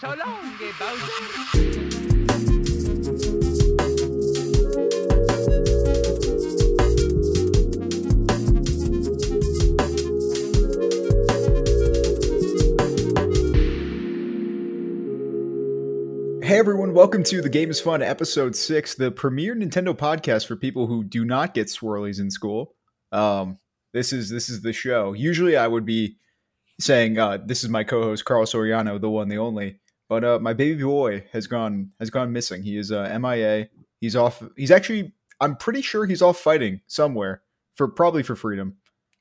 So long, Bowser. Hey everyone, welcome to The Game is Fun, episode six, the premier Nintendo podcast for people who do not get swirlies in school. Um, this is this is the show. Usually I would be saying uh, this is my co-host Karl Soriano, the one, the only. But uh, my baby boy has gone has gone missing. He is uh, MIA. He's off. He's actually. I'm pretty sure he's off fighting somewhere for probably for freedom,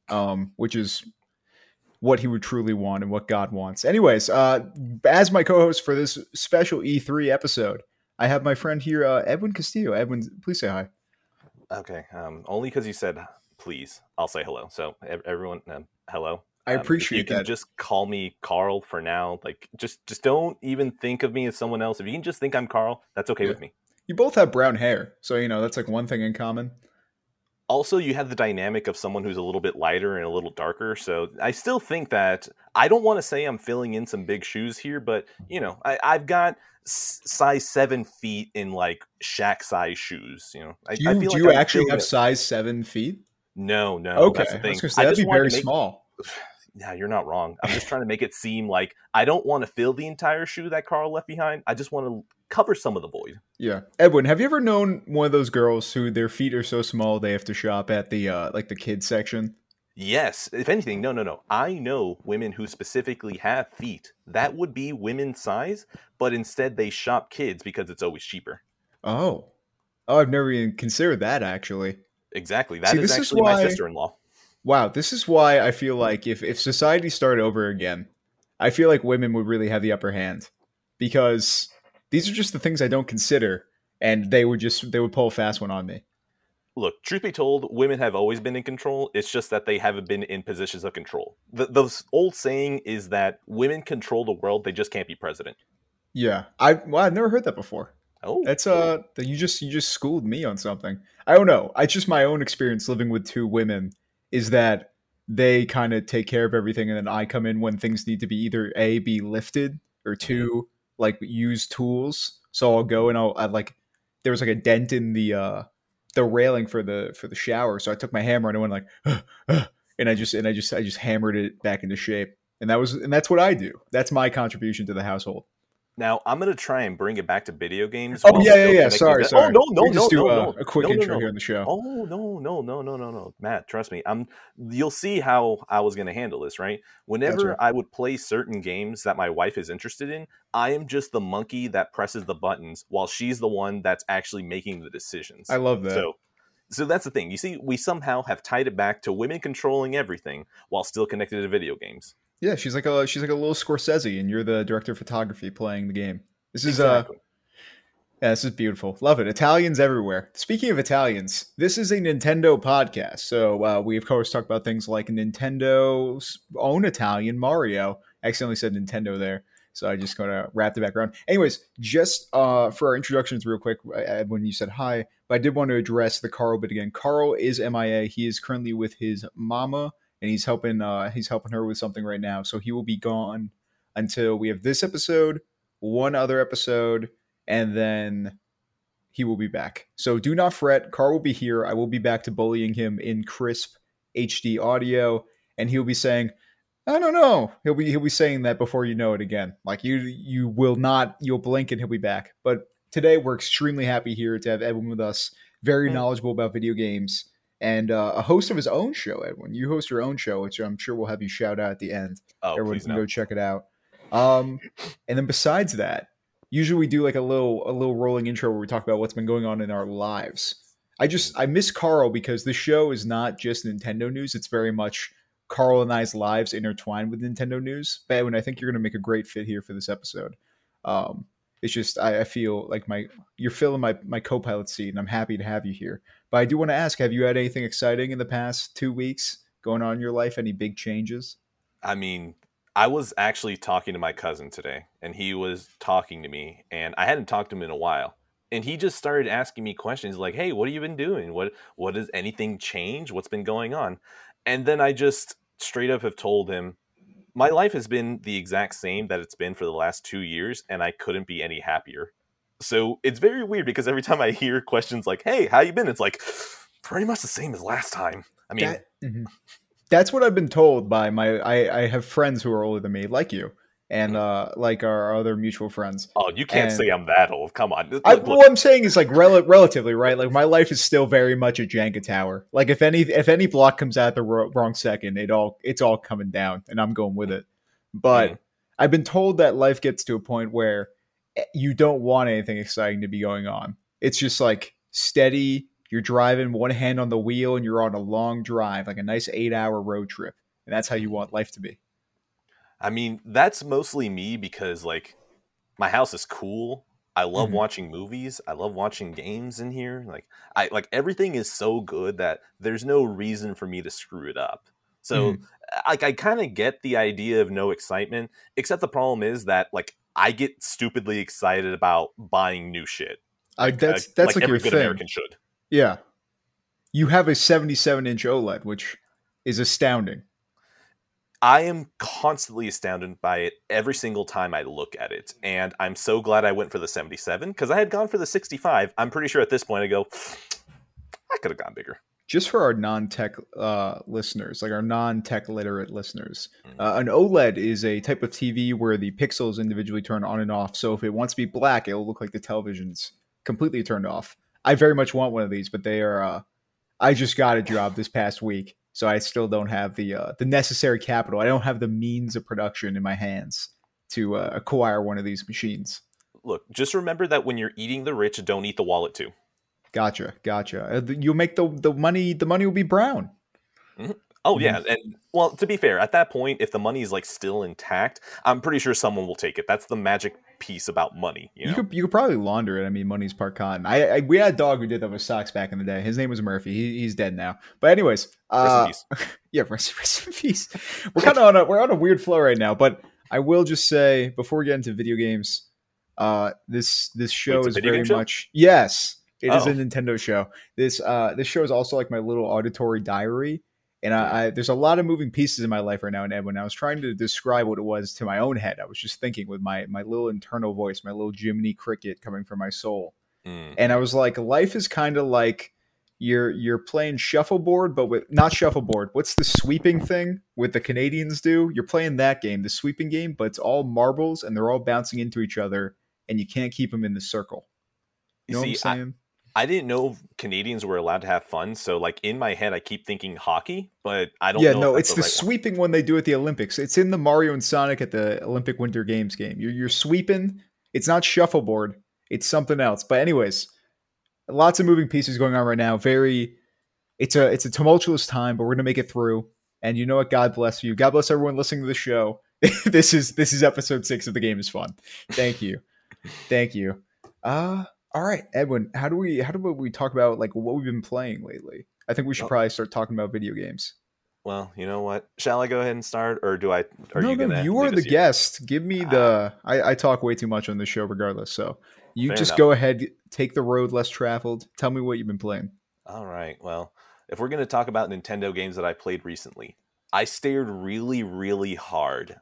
um, which is what he would truly want and what God wants. Anyways, uh, as my co-host for this special E3 episode, I have my friend here, uh, Edwin Castillo. Edwin, please say hi. Okay. Um, only because you said please, I'll say hello. So ev- everyone, um, hello. I Um, appreciate you can that. just call me Karl for now. Like, just just don't even think of me as someone else. If you can just think I'm Karl, that's okay Yeah. with me. You both have brown hair, so you know that's like one thing in common. Also, you have the dynamic of someone who's a little bit lighter and a little darker. So I still think that I don't want to say I'm filling in some big shoes here, but you know, I, I've got s- size seven feet in like Shaq size shoes. You know, I, Do you, do feel you actually have it. size seven feet? No, no. okay, that's the I was say I that'd be very make- small. yeah, you're not wrong. I'm just trying to make it seem like I don't want to fill the entire shoe that Karl left behind. I just want to cover some of the void. Yeah, Edwin, have you ever known one of those girls who their feet are so small they have to shop at the uh, like the kids section? Yes, if anything, no, no, no. I know women who specifically have feet that would be women's size, but instead they shop kids because it's always cheaper. Oh, oh, I've never even considered that actually. Exactly. That See, is this is actually why- my sister-in-law. Wow, this is why I feel like if if society started over again, I feel like women would really have the upper hand because these are just the things I don't consider, and they would just they would pull a fast one on me. Look, truth be told, women have always been in control. It's just that they haven't been in positions of control. The, the old saying is that women control the world; they just can't be president. Yeah, I well, I've never heard that before. Oh, That's uh, that you just you just schooled me on something. I don't know. It's just my own experience living with two women is that they kind of take care of everything, and then I come in when things need to be either a be lifted or two like use tools. So I'll go and I'll I like there was like a dent in the uh the railing for the for the shower, so I took my hammer and I went like, and I just and I just I just hammered it back into shape, and that was and that's what I do. That's my contribution to the household. Now I'm gonna try and bring it back to video games. Oh yeah, yeah, yeah. Sorry, oh, sorry. Oh no, no, no, just do no, a, no. a quick No, no, intro no. here on the show. Oh no, no, no, no, no, no, Matt. Trust me. I'm. You'll see how I was gonna handle this. Right. Whenever Gotcha. I would play certain games that my wife is interested in, I am just the monkey that presses the buttons while she's the one that's actually making the decisions. I love that. So, so that's the thing. You see, we somehow have tied it back to women controlling everything while still connected to video games. Yeah, she's like a she's like a little Scorsese, and you're the director of photography playing the game. This is uh Yeah, this is beautiful. Love it. Italians everywhere. Speaking of Italians, this is a Nintendo podcast. So uh, we, of course, talk about things like Nintendo's own Italian Mario. I accidentally said Nintendo there. So I just kind of wrapped the background. Anyways, just uh, for our introductions, real quick, uh, when you said hi, but I did want to address the Karl bit again. Karl is MIA. He is currently with his mama, and he's helping. Uh, he's helping her with something right now. So he will be gone until we have this episode, one other episode, and then he will be back. So do not fret. Karl will be here. I will be back to bullying him in crisp HD audio, and he'll be saying, "I don't know." He'll be he'll be saying that before you know it again. Like you you will not. You'll blink and he'll be back. But today we're extremely happy here to have Edwin with us. Very knowledgeable about video games. And uh, a host of his own show, Edwin. You host your own show, which I'm sure we'll have you shout out at the end Oh, everyone please can no. go check it out. Um, and then besides that, usually we do like a little a little rolling intro where we talk about what's been going on in our lives. I just I miss Karl because the show is not just Nintendo news; it's very much Karl and I's lives intertwined with Nintendo news. But Edwin, I think you're going to make a great fit here for this episode. Um, it's just I, I feel like my you're filling my my co-pilot seat, and I'm happy to have you here. But I do want to ask: Have you had anything exciting in the past two weeks going on in your life? Any big changes? I mean, I was actually talking to my cousin today, and he was talking to me, and I hadn't talked to him in a while. And he just started asking me questions like, "Hey, what have you been doing? What what does anything change? What's been going on?" And then I just straight up have told him, my life has been the exact same that it's been for the last two years, and I couldn't be any happier. So it's very weird because every time I hear questions like, "Hey, how you been?" It's like pretty much the same as last time. I mean, That- mhm. that's what I've been told by my. I, I have friends who are older than me, like you, and uh, like our other mutual friends. oh, you can't and- say I'm that old. Come on. Look, I, look, what I'm saying is like rel- relatively right. Like my life is still very much a Jenga tower. Like if any if any block comes out the ro- wrong second, it all it's all coming down, and I'm going with it. But Mm. I've been told that life gets to a point where you don't want anything exciting to be going on. It's just like steady. You're driving one hand on the wheel, and you're on a long drive, like a nice eight hour road trip, and that's how you want life to be. I mean, that's mostly me because like my house is cool. I love Mhm. watching movies. I love watching games in here. Like I like everything is so good that there's no reason for me to screw it up. So like I kind of get the idea of no excitement, except the problem is that like I get stupidly excited about buying new shit. I, that's Uh, that's like, every your good thing. American should. Yeah. You have a 77 inch OLED, which is astounding. I am constantly astounded by it every single time I look at it. And I'm so glad I went for the 77 because I had gone for the 65. I'm pretty sure at this point I go, I could have gone bigger. Just for our non tech uh, listeners, like our non tech literate listeners, Mhm. uh, an OLED is a type of TV where the pixels individually turn on and off. So if it wants to be black, it'll look like the television's completely turned off. I very much want one of these, but they are. Uh, I just got a job this past week, so I still don't have the uh, the necessary capital. I don't have the means of production in my hands to uh, acquire one of these machines. Look, just remember that when you're eating the rich, don't eat the wallet too. Gotcha, gotcha. Uh, You'll make the the money. The money will be brown. Oh Mhm. yeah, and well, to be fair, at that point, if the money is like still intact, I'm pretty sure someone will take it. That's the magic piece about money. You You, could you could probably launder it. I mean, money's part cotton. I, I we had a dog who did that with socks back in the day. His name was Murphy. He, he's dead now. But anyways, uh, yeah, rest, rest in peace. We're kind of on a we're on a weird flow right now. But I will just say before we get into video games, uh, this this show is very show? much yes, it is Oh. a Nintendo show. This uh this show is also like my little auditory diary. And I, I, there's a lot of moving pieces in my life right now. And Edwin, I was trying to describe what it was to my own head. I was just thinking with my my little internal voice, my little Jiminy Cricket coming from my soul. Mm. And I was like, life is kind of like you're you're playing shuffleboard, but with not shuffleboard. What's the sweeping thing with the Canadians do? You're playing that game, the sweeping game, but it's all marbles and they're all bouncing into each other, and you can't keep them in the circle. You know See, what I'm saying? I didn't know Canadians were allowed to have fun, so like in my head, I keep thinking hockey, but I don't. yeah, no, it's the that's right one. sweeping one they do at the Olympics. It's in the Mario and Sonic at the Olympic Winter Games game. You're you're sweeping. It's not shuffleboard. It's something else. But anyways, lots of moving pieces going on right now. Very, it's a it's a tumultuous time, but we're gonna make it through. And you know what? God bless you. God bless everyone listening to the show. this is this is episode six of the game is fun. Thank you, thank you. Uh all right, Edwin. How do we how do we talk about like what we've been playing lately? I think we should probably start talking about video games. Well, you know what? Shall I go ahead and start, or do I? Are no, you no, gonna? you are the guest. Give me the. Ah. I, I talk way too much on this show, regardless. So you Fair just enough. go ahead, take the road less traveled. Tell me what you've been playing. All right. Well, if we're going to talk about Nintendo games that I played recently, I stared really, really hard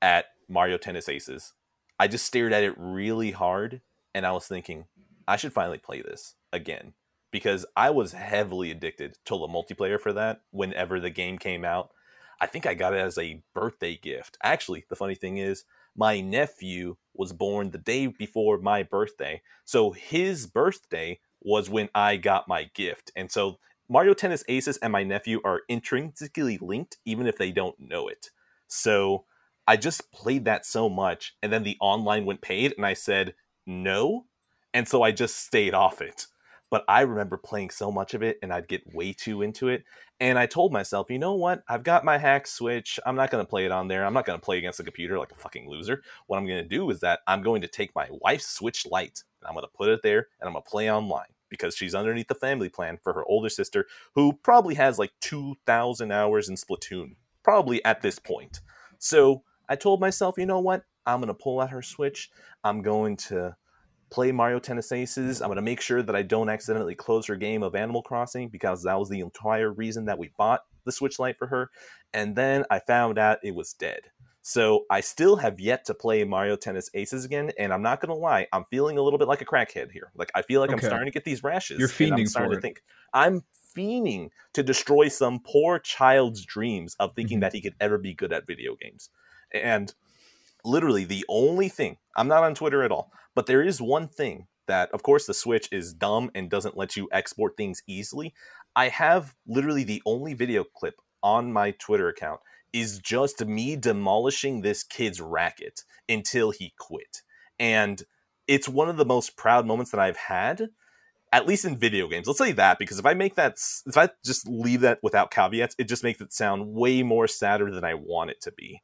at Mario Tennis Aces. I just stared at it really hard, and I was thinking, I should finally play this again because I was heavily addicted to the multiplayer for that whenever the game came out. I think I got it as a birthday gift. Actually, the funny thing is, my nephew was born the day before my birthday. So his birthday was when I got my gift. And so Mario Tennis Aces and my nephew are intrinsically linked, even if they don't know it. So I just played that so much. And then the online went paid, and I said, no. And so I just stayed off it. But I remember playing so much of it, and I'd get way too into it. And I told myself, you know what? I've got my hack switch. I'm not going to play it on there. I'm not going to play against the computer like a fucking loser. What I'm going to do is that I'm going to take my wife's Switch Lite and I'm going to put it there and I'm going to play online because she's underneath the family plan for her older sister who probably has like 2,000 hours in Splatoon, probably at this point. So I told myself, you know what? I'm going to pull out her Switch. I'm going to play Mario Tennis Aces. I'm going to make sure that I don't accidentally close her game of Animal Crossing because that was the entire reason that we bought the Switch Lite for her. And then I found out it was dead. So I still have yet to play Mario Tennis Aces again, and I'm not gonna lie, I'm feeling a little bit like a crackhead here. Like I feel like I'm starting to get these rashes. You're and I'm starting for to think I'm fiending to destroy some poor child's dreams of thinking Mhm. that he could ever be good at video games. And literally the only thing I'm not on Twitter at all, but there is one thing that of course the Switch is dumb and doesn't let you export things easily. I have literally the only video clip on my Twitter account is just me demolishing this kid's racket until he quit. And it's one of the most proud moments that I've had at least in video games. Let's say that because if I make that, if I just leave that without caveats, it just makes it sound way more sadder than I want it to be.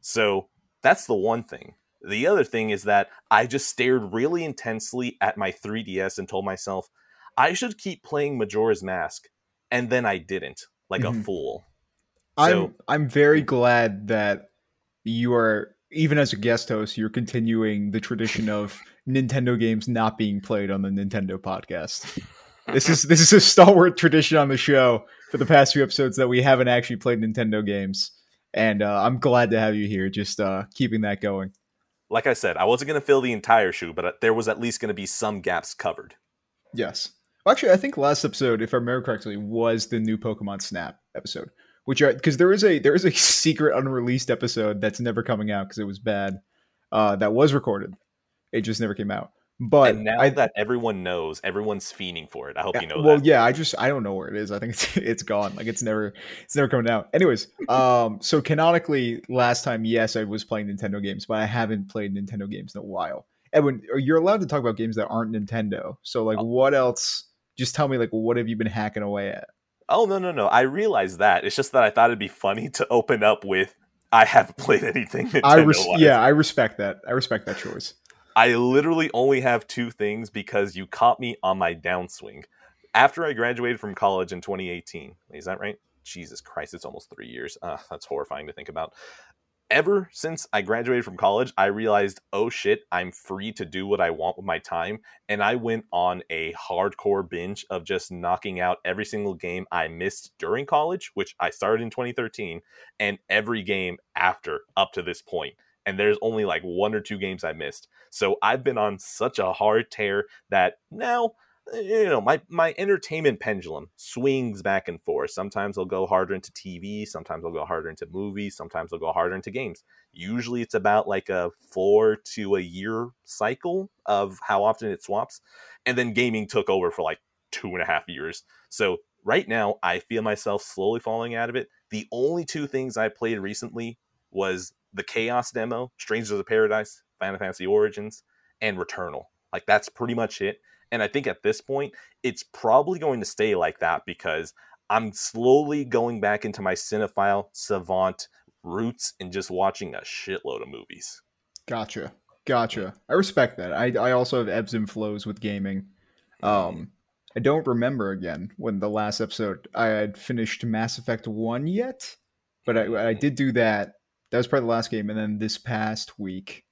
So that's the one thing. The other thing is that I just stared really intensely at my 3DS and told myself I should keep playing Majora's Mask, and then I didn't, like Mhm. a fool. I'm So- I'm very glad that you are even as a guest host, you're continuing the tradition of Nintendo games not being played on the Nintendo podcast. This is this is a stalwart tradition on the show for the past few episodes that we haven't actually played Nintendo games, and uh, I'm glad to have you here, just uh, keeping that going. like I said, I wasn't going to fill the entire shoe, but uh, there was at least going to be some gaps covered. Yes. Well, actually, I think last episode, if I remember correctly, was the new Pokemon Snap episode, which because there is a there is a secret unreleased episode that's never coming out because it was bad. Uh, that was recorded, it just never came out. But and now I, that everyone knows, everyone's fiending for it. I hope you know well, that. yeah, I just I don't know where it is. I think it's it's gone. Like it's never it's never coming out. Anyways, um, so canonically, last time, yes, I was playing Nintendo games, but I haven't played Nintendo games in a while. Edwin, you're allowed to talk about games that aren't Nintendo. So like, Oh. what else? Just tell me like, what have you been hacking away at? Oh no no no! I realize that. It's just that I thought it'd be funny to open up with I haven't played anything. I res- Nintendo-wise." yeah, I respect that. I respect that choice. I literally only have two things because you caught me on my downswing. After I graduated from college in 2018, is that right? Jesus Christ, it's almost three years. Uh, that's horrifying to think about. Ever since I graduated from college, I realized, oh shit, I'm free to do what I want with my time. And I went on a hardcore binge of just knocking out every single game I missed during college, which I started in 2013, and every game after up to this point. And there's only like one or two games I missed. So I've been on such a hard tear that now, eh, you know, my, my entertainment pendulum swings back and forth. Sometimes I'll go harder into TV, sometimes I'll go harder into movies, sometimes I'll go harder into games. Usually it's about like a four to a year cycle of how often it swaps. And then gaming took over for like two and a half years. So right now I feel myself slowly falling out of it. The only two things I played recently was the Chaos demo, Strangers of Paradise, Final Fantasy Origins, and Returnal. Like that's pretty much it. And I think at this point, it's probably going to stay like that because I'm slowly going back into my cinephile savant roots and just watching a shitload of movies. Gotcha. Gotcha. I respect that. I I also have ebbs and flows with gaming. Um I don't remember again when the last episode I had finished Mass Effect 1 yet, but I I did do that. That was probably the last game and then this past week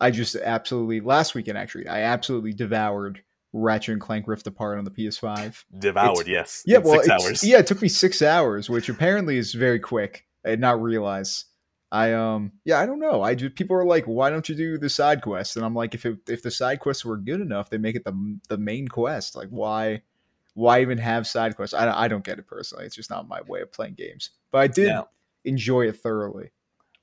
I just absolutely last weekend actually, I absolutely devoured Ratchet and Clank Rift Apart on the PS5. Devoured, yes. Yeah, well, six hours. yeah, it took me six hours, which apparently is very quick. I did not realize. I um, yeah, I don't know. I just people are like, why don't you do the side quests? And I'm like, if it, if the side quests were good enough, they make it the the main quest. Like, why, why even have side quests? I don't- I don't get it personally. It's just not my way of playing games. But I did enjoy it thoroughly.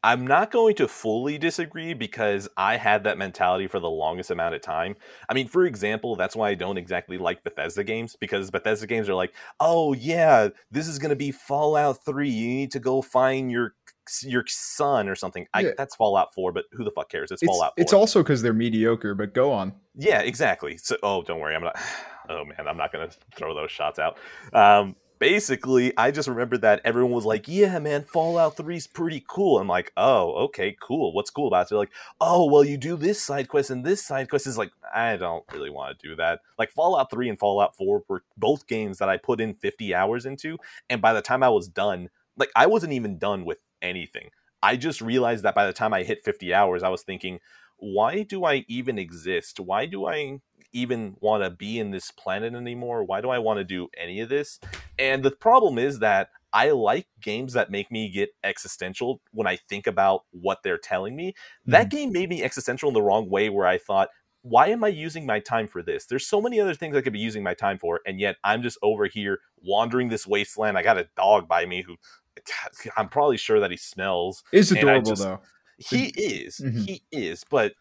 I'm not going to fully disagree because I had that mentality for the longest amount of time. I mean, for example, that's why I don't exactly like Bethesda games because Bethesda games are like, "Oh yeah, this is going to be Fallout 3. You need to go find your your son or something." I, that's Fallout 4, but who the fuck cares? It's, It's Fallout 4. it's also because they're mediocre. But go on. Yeah, exactly. So, oh, don't worry. I'm not. Oh man, I'm not gonna throw those shots out. Um, basically, I just remember that everyone was like, "Yeah, man, Fallout 3 is pretty cool." I'm like, "Oh, okay, cool. What's cool about it?" They're like, "Oh, well, you do this side quest and this side quest is like, I don't really want to do that." Like Fallout 3 and Fallout 4 were both games that I put in 50 hours into, and by the time I was done, like I wasn't even done with anything. I just realized that by the time I hit 50 hours, I was thinking, why do I even exist? Why do I even want to be in this planet anymore? Why do I want to do any of this? And the problem is that I like games that make me get existential when I think about what they're telling me. That Mhm. game made me existential in the wrong way where I thought, why am I using my time for this? There's so many other things I could be using my time for, and yet I'm just over here wandering this wasteland. I got a dog by me who I'm probably sure that he smells. It's adorable just- though. He is. Mhm. He is. But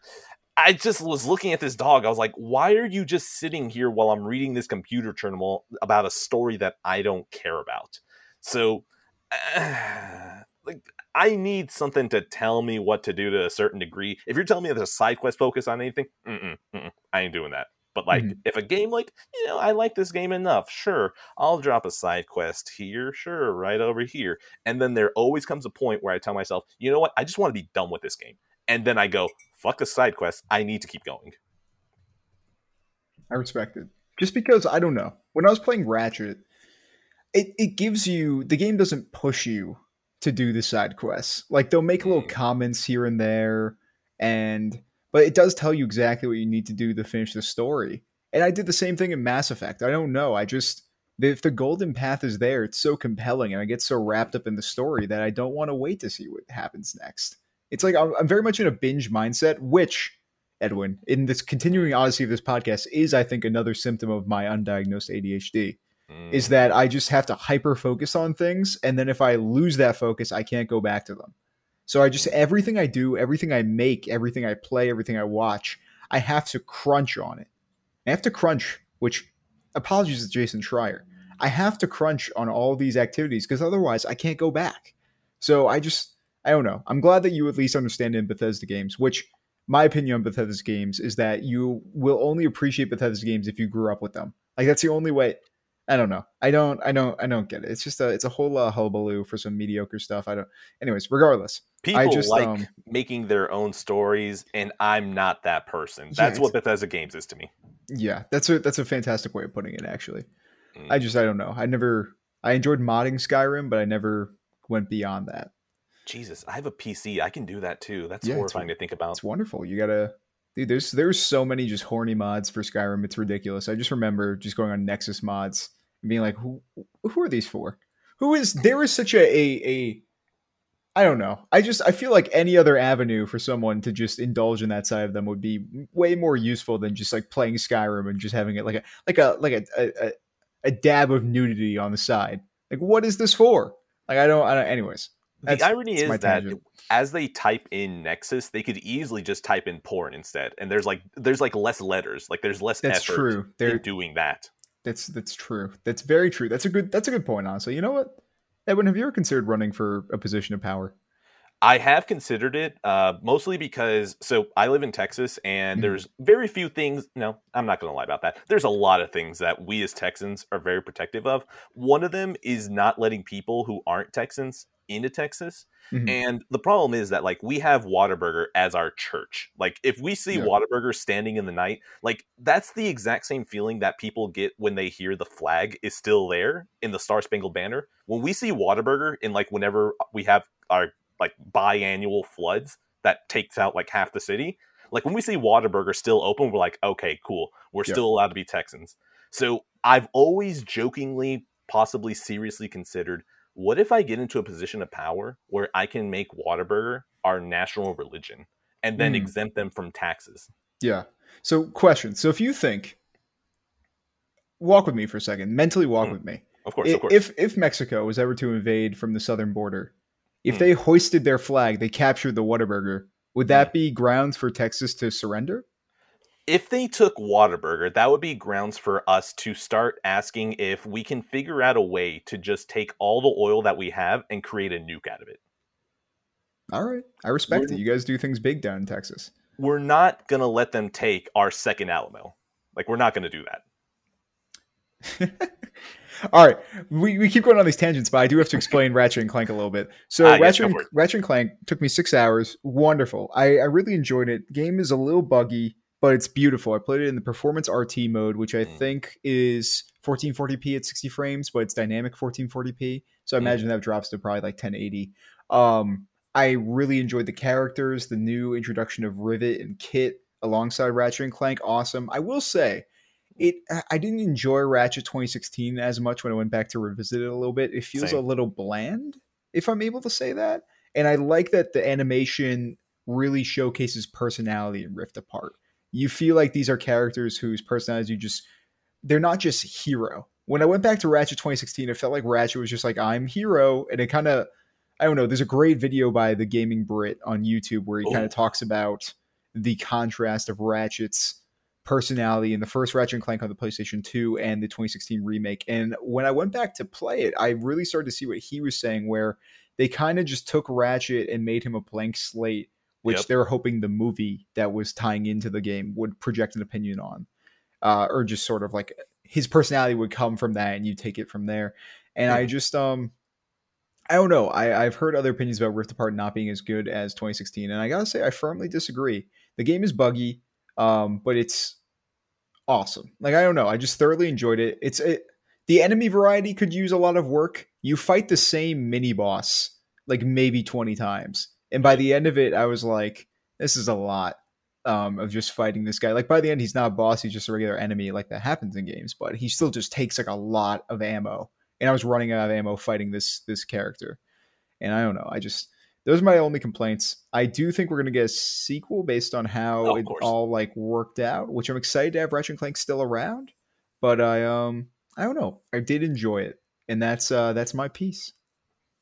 I just was looking at this dog. I was like, why are you just sitting here while I'm reading this computer terminal about a story that I don't care about? So, like, I need something to tell me what to do to a certain degree. If you're telling me there's a side quest focus on anything, mm-mm, mm-mm, I ain't doing that. But like, Mhm. if a game like, you know, I like this game enough, sure, I'll drop a side quest here, sure, right over here. And then there always comes a point where I tell myself, you know what, I just want to be done with this game. And then I go, fuck the side quest, I need to keep going. I respect it. Just because I don't know. When I was playing Ratchet, it, it gives you the game doesn't push you to do the side quests. Like they'll make little Mm. comments here and there and but it does tell you exactly what you need to do to finish the story. And I did the same thing in Mass Effect. I don't know. I just if the golden path is there, it's so compelling and I get so wrapped up in the story that I don't want to wait to see what happens next. It's like I'm, I'm very much in a binge mindset, which Edwin, in this continuing odyssey of this podcast, is I think another symptom of my undiagnosed ADHD. Is Mm. that I just have to hyper focus on things, and then if I lose that focus, I can't go back to them. So I just everything I do, everything I make, everything I play, everything I watch, I have to crunch on it. I have to crunch, which apologies to Jason Schreier. I have to crunch on all these activities because otherwise I can't go back. So I just I don't know. I'm glad that you at least understand in Bethesda games, which my opinion on Bethesda games is that you will only appreciate Bethesda games if you grew up with them. Like that's the only way. I don't know. I don't. I don't. I don't get it. It's just a. It's a whole uh, hullabaloo for some mediocre stuff. I don't. Anyways, regardless, People I just like um. making their own stories, and I'm not that person. Yeah, That's what Bethesda Games is to me. Yeah, that's a that's a fantastic way of putting it. Actually, Mm. I just I don't know. I never. I enjoyed modding Skyrim, but I never went beyond that. Jesus, I have a PC. I can do that too. That's Yeah, horrifying to think about. It's wonderful. You gotta. Dude, there's there's so many just horny mods for Skyrim. It's ridiculous. I just remember just going on Nexus mods being like, who who are these for? Who is there is such a a, a I don't know. I just I feel like any other avenue for someone to just indulge in that side of them would be way more useful than just like playing Skyrim and just having it like a like a like a a, a, dab of nudity on the side. Like what is this for? Like I don't I don't anyways. The irony is that tangent. as they type in Nexus, they could easily just type in porn instead, and there's like there's like less letters, like there's less That's effort true. in There doing that. That's that's true. That's very true. That's a good that's a good point, honestly. You know what? Edwin, have you ever considered running for a position of power? I have considered it, uh, mostly because so I live in Texas, and Mhm. there's very few things. No, I'm not going to lie about that. There's a lot of things that we as Texans are very protective of. One of them is not letting people who aren't Texans into Texas. Mhm. And the problem is that like we have Whataburger as our church. Like if we see Yeah. Whataburger standing in the night, like that's the exact same feeling that people get when they hear the flag is still there in the Star Spangled Banner. When we see Whataburger in like whenever we have our like biannual floods that takes out like half the city, like when we see Whataburger still open, we're like, okay, cool. We're Yeah. still allowed to be Texans. So I've always jokingly, possibly seriously considered what if I get into a position of power where I can make Whataburger our national religion and then Mm. exempt them from taxes? Yeah. So, question. So, if you think, walk with me for a second, mentally walk Mhm. with me. Of course, of course. If if Mexico was ever to invade from the southern border, if Mm. they hoisted their flag, they captured the Whataburger, would that be grounds for Texas to surrender? if they took Whataburger, that would be grounds for us to start asking if we can figure out a way to just take all the oil that we have and create a nuke out of it. All right, I respect We're- it. You guys do things big down in Texas. We're not going to let them take our second Alamo. Like, we're not going to do that. All right, we, we keep going on these tangents, but I do have to explain Ratchet and Clank a little bit. So yes, Ratchet, go and. Ratchet and Clank took me six hours. Wonderful. I, I really enjoyed it. Game is a little buggy, but it's beautiful. I played it in the performance RT mode, which I Mm. think is 1440p at 60 frames, but it's dynamic 1440p. So I Mm. imagine that drops to probably like 1080. Um, I really enjoyed the characters, the new introduction of Rivet and Kit alongside Ratchet and Clank. Awesome. I will say, it I- didn't enjoy Ratchet 2016 as much when I went back to revisit it a little bit. It feels Same. a little bland, if I'm able to say that. And I like that the animation really showcases personality in Rift Apart. You feel like these are characters whose personalities you just they're not just hero. When I went back to Ratchet 2016, it felt like Ratchet was just like I'm hero, and it kind of I don't know. There's a great video by the Gaming Brit on YouTube where he kind Oh. of talks about the contrast of Ratchet's personality in the first Ratchet and Clank on the PlayStation 2 and the 2016 remake. And when I went back to play it, I really started to see what he was saying, where they kind of just took Ratchet and made him a blank slate, which Yep. they were hoping the movie that was tying into the game would project an opinion on, uh, or just sort of like his personality would come from that, and you take it from there. And I just um. I don't know. I, I've heard other opinions about Rift Apart not being as good as 2016, and I gotta say, I firmly disagree. The game is buggy, um, but it's awesome. Like I don't know, I just thoroughly enjoyed it. It's it, the enemy variety could use a lot of work. You fight the same mini boss like maybe 20 times, and by the end of it, I was like, this is a lot um, of just fighting this guy. Like by the end, he's not a boss; he's just a regular enemy. Like that happens in games, but he still just takes like a lot of ammo. And I was running out of ammo fighting this this character, and I don't know. I just those are my only complaints. I do think we're gonna get a sequel based on how Oh, it course. all like worked out, which I'm excited to have Ratchet and Clank still around. But I um I don't know. I did enjoy it, and that's uh that's my piece.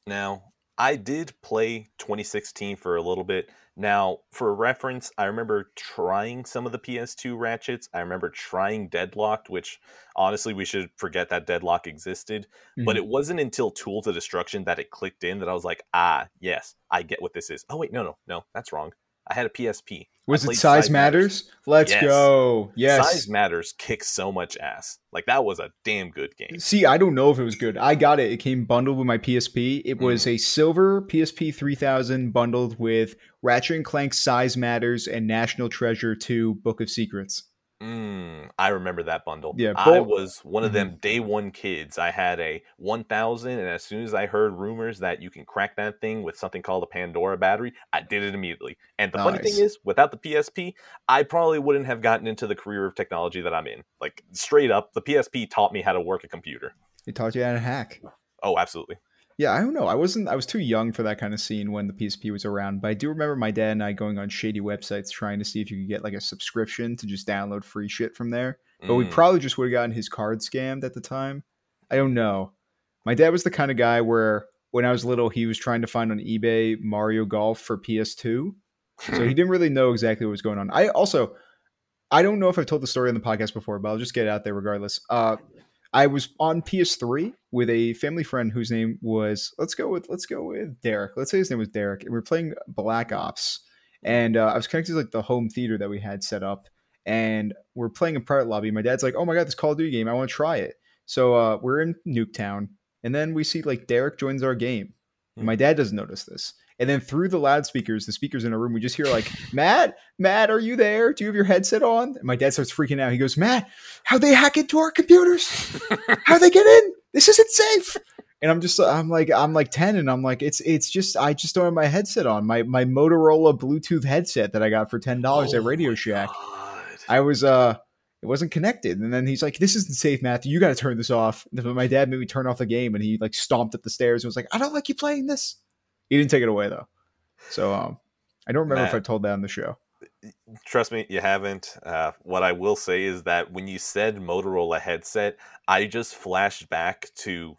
Now, I did play 2016 for a little bit. Now, for reference, I remember trying some of the PS2 ratchets. I remember trying Deadlocked, which honestly, we should forget that Deadlock existed. But Mhm. it wasn't until Tools of Destruction that it clicked in that I was like, ah, yes, I get what this is. Oh, wait, no, no, no, that's wrong. I had a PSP. Was it played size, matters? Let's Yes. go. Yes. Size Matters kicks so much ass. Like, that was a damn good game. See, I don't know if it was good. I got it. It came bundled with my PSP. It was Mm. a silver PSP 3000 bundled with Ratchet and Clank Size Matters and National Treasure 2 Book of Secrets. Mm, I remember that bundle. Yeah, I was one of Mhm. them day one kids. I had a 1000, and as soon as I heard rumors that you can crack that thing with something called a Pandora battery, I did it immediately. And the funny thing is, without the PSP, I probably wouldn't have gotten into the career of technology that I'm in. Like, straight up, the PSP taught me how to work a computer. It taught you how to hack. Oh, absolutely. Yeah, I don't know. I wasn't. I was too young for that kind of scene when the PSP was around. But I do remember my dad and I going on shady websites trying to see if you could get like a subscription to just download free shit from there. But we Mm. probably just would have gotten his card scammed at the time. I don't know. My dad was the kind of guy where when I was little, he was trying to find on eBay Mario Golf for PS2. So he didn't really know exactly what was going on. I also, I don't know if I've told the story on the podcast before, but I'll just get it out there regardless. Uh, I was on PS3 with a family friend whose name was let's go with let's go with Derek. Let's say his name was Derek, and we were playing Black Ops. And uh, I was connected to like the home theater that we had set up, and we're playing a private lobby. My dad's like, "Oh my god, this Call of Duty game! I want to try it." So uh, we're in Nuketown, and then we see like Derek joins our game. And my dad doesn't notice this. And then through the loudspeakers, the speakers in our room, we just hear like, Matt, Matt, are you there? Do you have your headset on? And my dad starts freaking out. He goes, Matt, how'd they hack into our computers? How'd they get in? This isn't safe. And I'm just, I'm like, I'm like 10 and I'm like, it's, it's just, I just don't have my headset on. My, my Motorola Bluetooth headset that I got for $10 at Oh Radio Shack. God. I was, uh, it wasn't connected. And then he's like, this isn't safe, Matthew. You got to turn this off. But my dad made me turn off the game and he like stomped up the stairs and was like, I don't like you playing this. He didn't take it away though. So, um, I don't remember if I told that on the show. Trust me, you haven't. Uh, what I will say is that when you said Motorola headset, I just flashed back to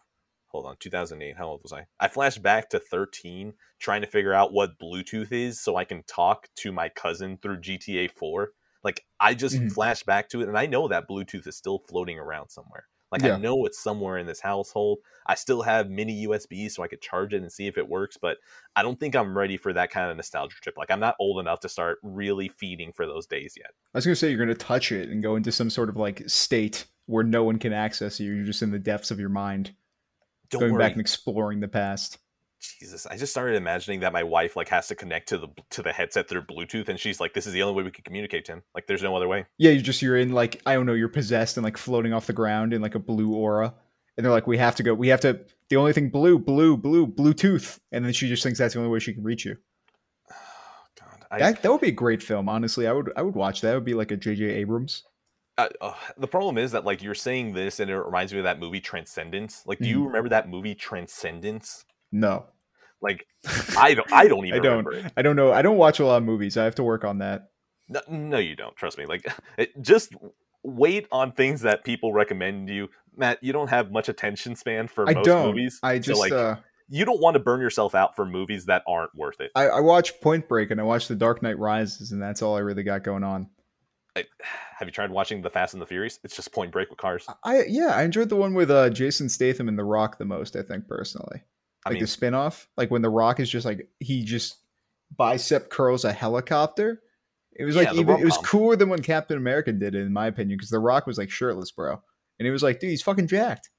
hold on, 2008. How old was I? I flashed back to 13, trying to figure out what Bluetooth is so I can talk to my cousin through GTA 4. Like I just Mhm. flashed back to it, and I know that Bluetooth is still floating around somewhere. Like Yeah. I know it's somewhere in this household. I still have mini USB so I could charge it and see if it works, but I don't think I'm ready for that kind of nostalgia trip. Like I'm not old enough to start really feeding for those days yet. I was going to say you're going to touch it and go into some sort of like state where no one can access you. You're just in the depths of your mind, Don't going worry. back and exploring the past. Jesus, I just started imagining that my wife like has to connect to the to the headset through Bluetooth, and she's like, "This is the only way we can communicate to him. Like, there's no other way." Yeah, you just you're in like I don't know, you're possessed and like floating off the ground in like a blue aura, and they're like, we have to go. We have to. The only thing blue, blue, blue, Bluetooth, and then she just thinks that's the only way she can reach you. God, I, That that would be a great film. Honestly, I would I would watch that. It would be like a J.J. Abrams. Uh, uh, the problem is that like you're saying this, and it reminds me of that movie Transcendence. Like, do you Mhm. remember that movie Transcendence? No, Like, I don't. I don't even I don't. it. I don't know. I don't watch a lot of movies. I have to work on that. No, no, you don't. Trust me. Like, it, just wait on things that people recommend you. Matt, you don't have much attention span for I most don't. movies. I so, just like uh, you don't want to burn yourself out for movies that aren't worth it. I, I watch Point Break and I watch The Dark Knight Rises, and that's all I really got going on. I, have you tried watching The Fast and the Furious? It's just Point Break with cars. I yeah, I enjoyed the one with uh, Jason Statham and The Rock the most. I think personally, I like mean, the spinoff, like when The Rock is just like he just bicep curls a helicopter. It was Yeah, like even it was cooler than when Captain America did it, in my opinion, because The Rock was like shirtless, bro, and it was like, dude, he's fucking jacked.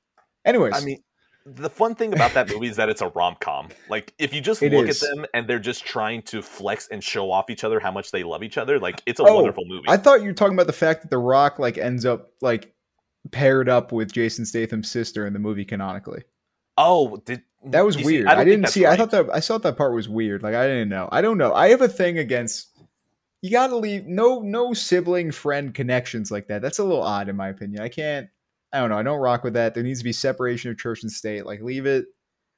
Anyways, I mean, the fun thing about that movie is that it's a rom com. Like, if you just It look is. at them and they're just trying to flex and show off each other how much they love each other, like it's a Oh, wonderful movie. I thought you were talking about the fact that The Rock like ends up like paired up with Jason Statham's sister in the movie canonically. oh, did That was weird. don't I, didn't see. I thought that I thought that part was weird. Like I didn't know. I don't know. I have a thing against you got to leave no no sibling friend connections like that. That's a little odd in my opinion. I can't. I don't know. I don't rock with that. There needs to be separation of church and state. Like leave it.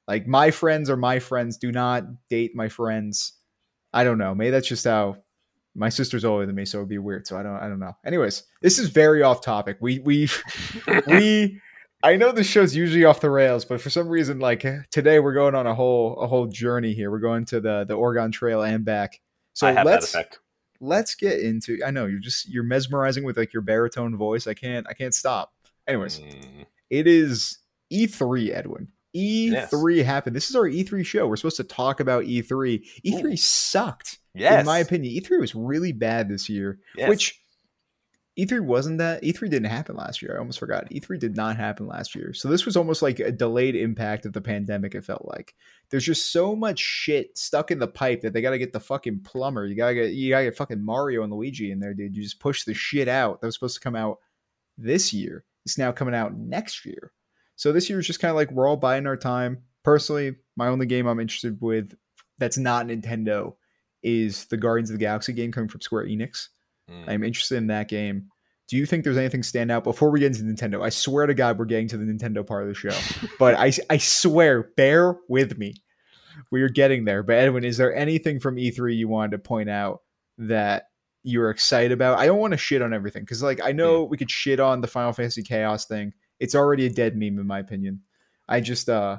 Like my friends are my friends. Do not date my friends. I don't know. Maybe that's just how my sister's older than me, so it'd be weird. So I don't. I don't know. Anyways, this is very off topic. We we we I know the show's usually off the rails, but for some reason, like today, we're going on a whole a whole journey here. We're going to the the Oregon Trail and back. So let's let's get into. I know you're just you're mesmerizing with like your baritone voice. I can't I can't stop. Anyways, Mm, it is E3, Edwin. E3 happened. This is our E3 show. We're supposed to talk about E E3. E3 sucked, yes, in my opinion. E3 was really bad this year yes. which E3 wasn't that E3 didn't happen last year. I almost forgot. E3 did not happen last year. So this was almost like a delayed impact of the pandemic it felt like. There's just so much shit stuck in the pipe that they got to get the fucking plumber. You got to get you got to get fucking Mario and Luigi in there, dude. You just push the shit out that was supposed to come out this year. It's now coming out next year. So this year is just kind of like we're all buying our time. Personally, my only game I'm interested with that's not Nintendo is the Guardians of the Galaxy game coming from Square Enix. Mm. I'm interested in that game. Do you think there's anything stand out before we get into Nintendo? I swear to God, we're getting to the Nintendo part of the show, but I, I swear, bear with me. We are getting there. But Edwin, is there anything from E3 you wanted to point out that you're excited about? I don't want to shit on everything because, like, I know we could shit on the Final Fantasy Chaos thing. It's already a dead meme, in my opinion. I just, uh,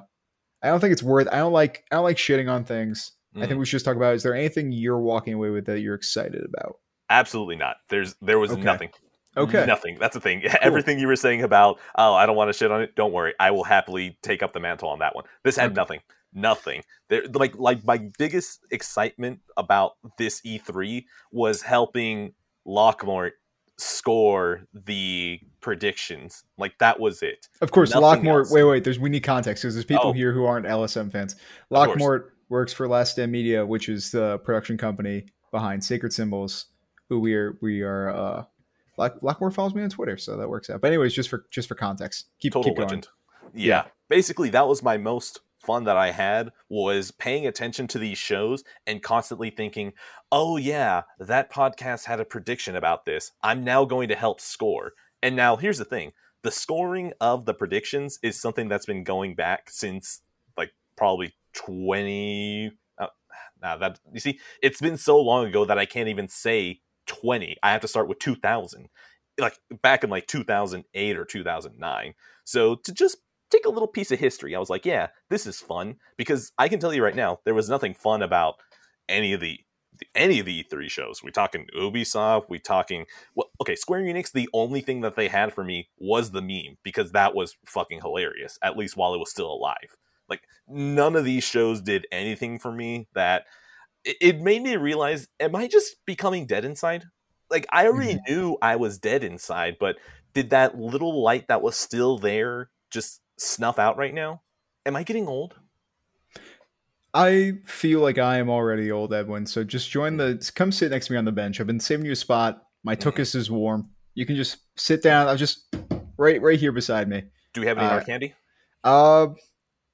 I don't think it's worth. I don't like, I don't like shitting on things. I Mm. think we should just talk about. Is there anything you're walking away with that you're excited about? Absolutely not. There's there was Okay. nothing. Okay. Nothing. That's the thing. Everything you were saying about oh I don't want to shit on it. Don't worry. I will happily take up the mantle on that one. This had Okay. nothing. Nothing. There like like my biggest excitement about this E3 was helping Lockmore score the predictions. Like that was it. Of course, Nothing Lockmort. else. Wait, wait. There's we need context because there's people Oh. here who aren't LSM fans. Lockmore works for Last Stand Media, which is the production company behind Sacred Symbols. Who we are we are. uh Lockmort follows me on Twitter, so that works out. But anyways, just for just for context, keep Total keep going. legend. Yeah. Yeah. Basically, that was my most fun that I had was paying attention to these shows and constantly thinking, "Oh yeah, that podcast had a prediction about this. I'm now going to help score." And now here's the thing. The scoring of the predictions is something that's been going back since like probably 20 uh, now that you see, it's been so long ago that I can't even say 20. I have to start with 2000. Like back in like 2008 or 2009. So to just take a little piece of history, I was like, yeah, this is fun because I can tell you right now, there was nothing fun about any of the any of the E3 shows. We talking Ubisoft, we talking well, okay, Square Enix, the only thing that they had for me was the meme because that was fucking hilarious, at least while it was still alive. Like none of these shows did anything for me that it, made me realize, am I just becoming dead inside? Like I already knew I was dead inside, but did that little light that was still there just snuff out right now? Am I getting old? I feel like I am already old, Edwin. So just join the. Come sit next to me on the bench. I've been saving you a spot. My Mhm. tuchus is warm. You can just sit down. I'm just right right here beside me. Do we have any Uh, dark candy? Uh,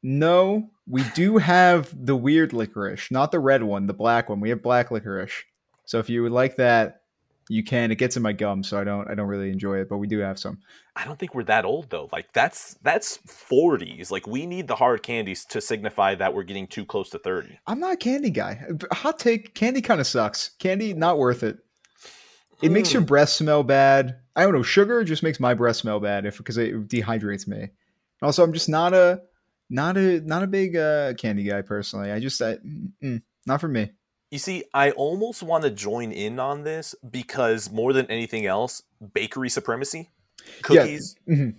no, we do have the weird licorice, not the red one, the black one. We have black licorice. So if you would like that, You can. It gets in my gum, so I don't. I don't really enjoy it. But we do have some. I don't think we're that old though. Like that's that's 40s. Like we need the hard candies to signify that we're getting too close to 30. I'm not a candy guy. Hot take: candy kind of sucks. Candy not worth it. It makes your Mm. breath smell bad. I don't know. Sugar just makes my breath smell bad if because it dehydrates me. Also, I'm just not a not a not a big uh, candy guy personally. I just I, not for me. You see, I almost want to join in on this because more than anything else, bakery supremacy, Yeah. cookies, Mhm.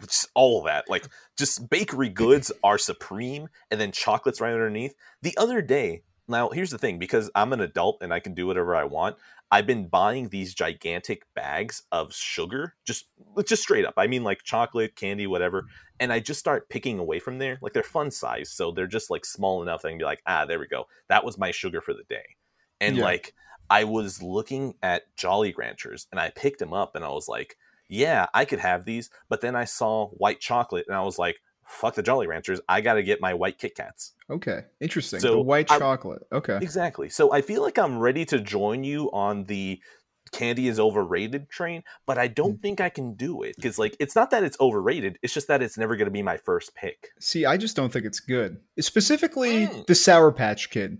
just all of that. Like just bakery goods are supreme and then chocolates right underneath. The other day, now here's the thing because I'm an adult and I can do whatever I want. I've been buying these gigantic bags of sugar, just just straight up. I mean like chocolate, candy, whatever, and I just start picking away from there. Like they're fun size, so they're just like small enough that I can be like, "Ah, there we go. That was my sugar for the day." And Yeah. like I was looking at Jolly Ranchers and I picked them up and I was like, yeah, I could have these. But then I saw white chocolate and I was like, fuck the Jolly Ranchers. I got to get my white Kit Kats. Okay, interesting. So, the white I- chocolate. Okay. Exactly. So I feel like I'm ready to join you on the candy is overrated train, but I don't think I can do it because, like, it's not that it's overrated. It's just that it's never going to be my first pick. See, I just don't think it's good. Specifically, Mm. the Sour Patch Kid.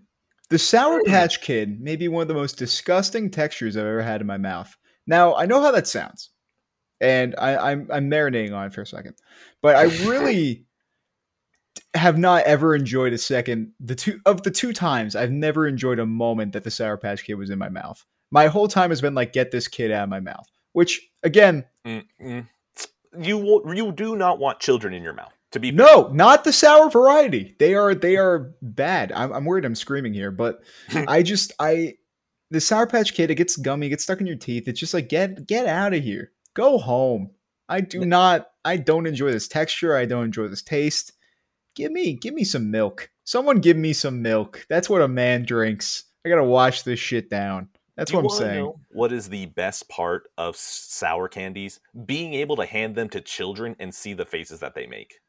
The Sour Mm. Patch Kid may be one of the most disgusting textures I've ever had in my mouth. Now, I know how that sounds, and I, I'm I'm marinating on it for a second, but I really have not ever enjoyed a second. The two of the two times I've never enjoyed a moment that the Sour Patch Kid was in my mouth. My whole time has been like, get this kid out of my mouth. Which again, Mm-mm. You you do not want children in your mouth. To be fair. No, not the sour variety. They are they are bad. I'm, I'm worried I'm screaming here, but I just I the sour patch kid. It gets gummy, it gets stuck in your teeth. It's just like get get out of here. Go home. I do not. I don't enjoy this texture. I don't enjoy this taste. Give me give me some milk. Someone give me some milk. That's what a man drinks. I gotta wash this shit down. That's you what I'm saying. what is the best part of sour candies? Being able to hand them to children and see the faces that they make.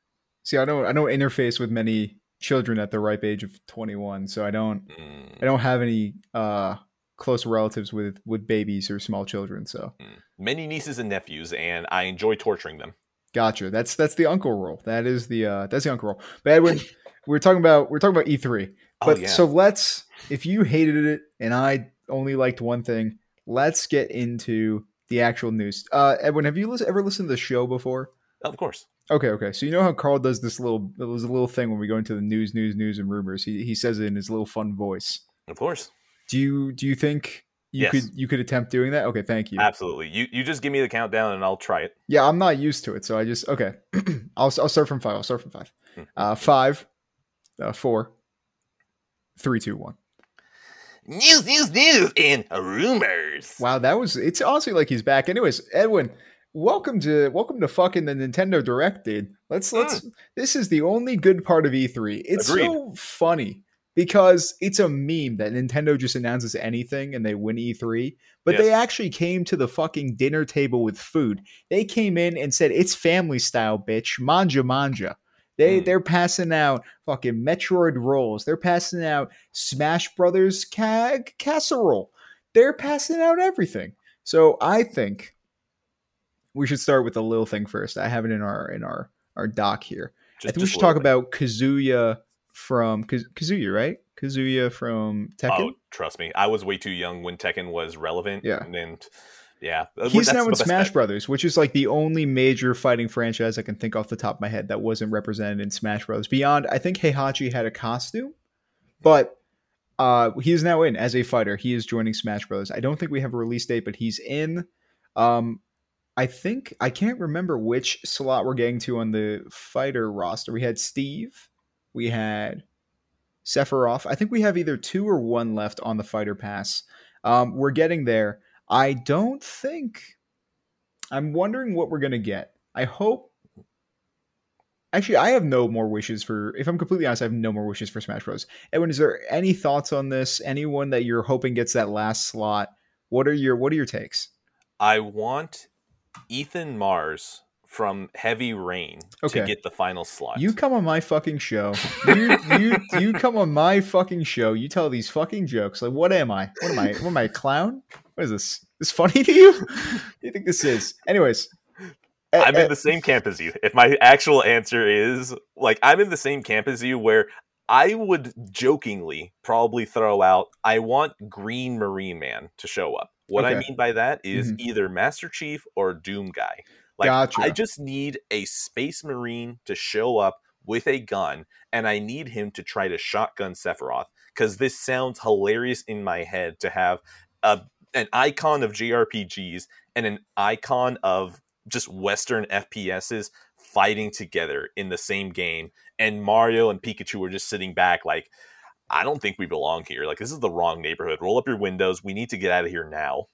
See, I don't I don't interface with many children at the ripe age of 21, so I don't Mm, I don't have any uh close relatives with with babies or small children, so mm. Many nieces and nephews, and I enjoy torturing them. gotcha. That's that's the uncle role. That is the uh that's the uncle role. But Edwin, we're talking about we're talking about E3. Oh, But yeah. so let's if you hated it and I only liked one thing, let's get into the actual news. Uh Edwin, have you ever listened to the show before? of course. Okay, okay. So you know how Karl does this little it was a little thing when we go into the news, news, news, and rumors. He he says it in his little fun voice. Of course. Do you do you think you Yes. could you could attempt doing that? Okay, thank you. Absolutely. You you just give me the countdown and I'll try it. Yeah, I'm not used to it, so I just okay. I'll I'll start from five. I'll start from five. Hmm. Uh, five, uh, four, three, two, one. News, news, news, and rumors. Wow, that was. It's honestly like he's back. Anyways, Edwin, welcome to welcome to fucking the Nintendo Direct, dude. Let's let's. This is the only good part of E3. It's Agreed. so funny because it's a meme that Nintendo just announces anything and they win E3, but Yes. they actually came to the fucking dinner table with food. They came in and said, "It's family style, bitch. Manja manja." They Mm. they're passing out fucking Metroid rolls. They're passing out Smash Brothers ca- casserole. They're passing out everything. So I think we should start with the little thing first. I have it in our in our our doc here. I think we should talk about Kazuya from Kaz- Kazuya, right? Kazuya from. Tekken. Oh, trust me. I was way too young when Tekken was relevant. Yeah. And yeah. uh, He's that's now in Smash bet. Brothers, which is like the only major fighting franchise I can think off the top of my head that wasn't represented in Smash Brothers. Beyond, I think Heihachi had a costume, but uh, he is now in as a fighter. He is joining Smash Brothers. I don't think we have a release date, but he's in. Um, I think I can't remember which slot we're getting to on the fighter roster. We had Steve, we had Sephiroth. I think we have either two or one left on the fighter pass. Um, we're getting there. I don't think. I'm wondering what we're gonna get. I hope. Actually, I have no more wishes for. If I'm completely honest, I have no more wishes for Smash Bros. Edwin, is there any thoughts on this? Anyone that you're hoping gets that last slot? What are your What are your takes? I want Ethan Mars from Heavy Rain Okay. to get the final slot. You come on my fucking show. You you you come on my fucking show. You tell these fucking jokes. Like, what am I? What am I? What am I? A clown? What is this? Is funny to you? what do you think this is? Anyways, eh, I'm eh, in the same camp as you. If my actual answer is like I'm in the same camp as you, where I would jokingly probably throw out, I want Green Marine Man to show up. What I mean by that is Mhm. either Master Chief or Doom Guy. Like Gotcha. I just need a Space Marine to show up with a gun, and I need him to try to shotgun Sephiroth because this sounds hilarious in my head to have a an icon of JRPGs and an icon of just Western FPSs fighting together in the same game, and Mario and Pikachu are just sitting back like. I don't think we belong here. Like this is the wrong neighborhood. Roll up your windows. We need to get out of here now.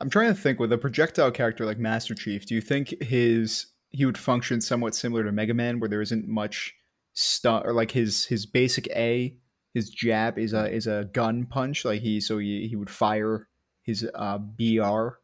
I'm trying to think with a projectile character like Master Chief. Do you think his he would function somewhat similar to Mega Man, where there isn't much stuff, or like his his basic A, his jab is a is a gun punch. Like he so he, he would fire his uh BR.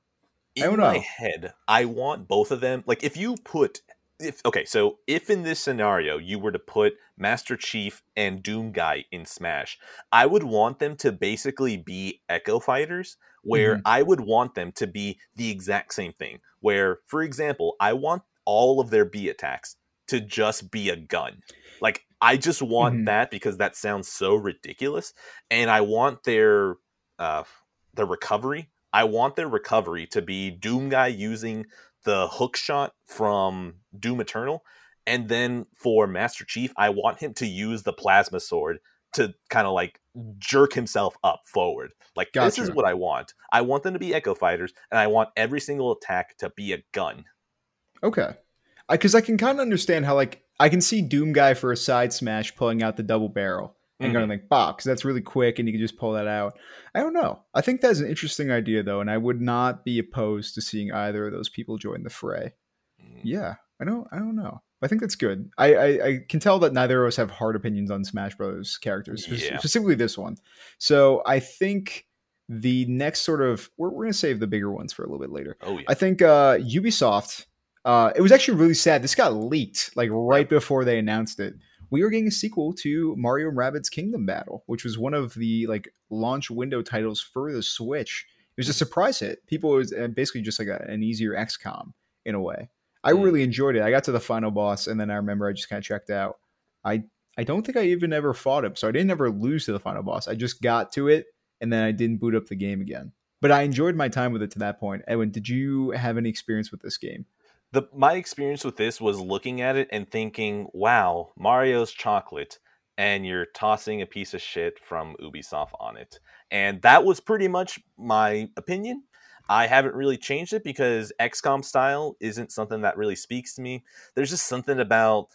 in don't my head, I want both of them. Like if you put if okay, so if in this scenario you were to put Master Chief and Doom Guy in Smash, I would want them to basically be Echo Fighters, where Mhm. I would want them to be the exact same thing. Where, for example, I want all of their B attacks to just be a gun. Like I just want Mhm. that because that sounds so ridiculous, and I want their uh their recovery. I want their recovery to be Doom Guy using the hook shot from Doom Eternal. And then for Master Chief, I want him to use the plasma sword to kind of like jerk himself up forward. Like this is what I want. I want them to be Echo Fighters, and I want every single attack to be a gun. Okay, because I, can kind of understand how like I can see Doom Guy for a side smash pulling out the double barrel and Mhm. going like box. That's really quick, and you can just pull that out. I don't know. I think that's an interesting idea though, and I would not be opposed to seeing either of those people join the fray. Mm. Yeah, I don't. I don't know. I think that's good. I, I, I can tell that neither of us have hard opinions on Smash Bros. characters, Yeah. specifically this one. So I think the next sort of we're, we're gonna save the bigger ones for a little bit later. Oh yeah. I think uh, Ubisoft. Uh, it was actually really sad. This got leaked like right before they announced it. We were getting a sequel to Mario and Rabbids Kingdom Battle, which was one of the like launch window titles for the Switch. It was a surprise hit. People was uh, basically just like a, an easier XCOM in a way. I really enjoyed it. I got to the final boss, and then I remember I just kind of checked out. I I don't think I even ever fought him, so I didn't ever lose to the final boss. I just got to it, and then I didn't boot up the game again. But I enjoyed my time with it to that point. Edwin, did you have any experience with this game? the my experience with this was looking at it and thinking, "Wow, Mario's chocolate." And you're tossing a piece of shit from Ubisoft on it. And that was pretty much my opinion. I haven't really changed it because XCOM style isn't something that really speaks to me. There's just something about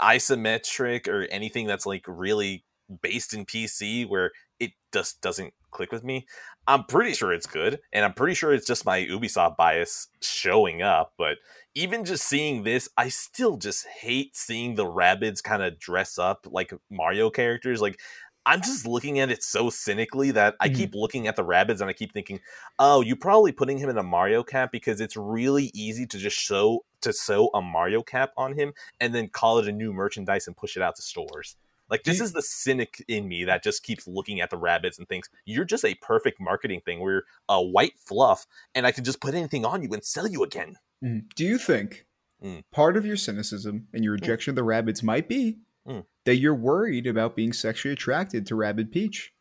isometric or anything that's like really based in PC where it just doesn't click with me. I'm pretty sure it's good, and I'm pretty sure it's just my Ubisoft bias showing up. But even just seeing this, I still just hate seeing the Rabbids kind of dress up like Mario characters. Like, I'm just looking at it so cynically that I Mhm. keep looking at the Rabbids and I keep thinking, oh, you're probably putting him in a Mario cap because it's really easy to just show to sew a Mario cap on him and then call it a new merchandise and push it out to stores. Like this is the cynic in me that just keeps looking at the Rabbids and thinks you're just a perfect marketing thing. We're a white fluff, and I can just put anything on you and sell you again. Do you think Mm. part of your cynicism and your rejection of the Rabbids might be Mm. that you're worried about being sexually attracted to Rabbid Peach?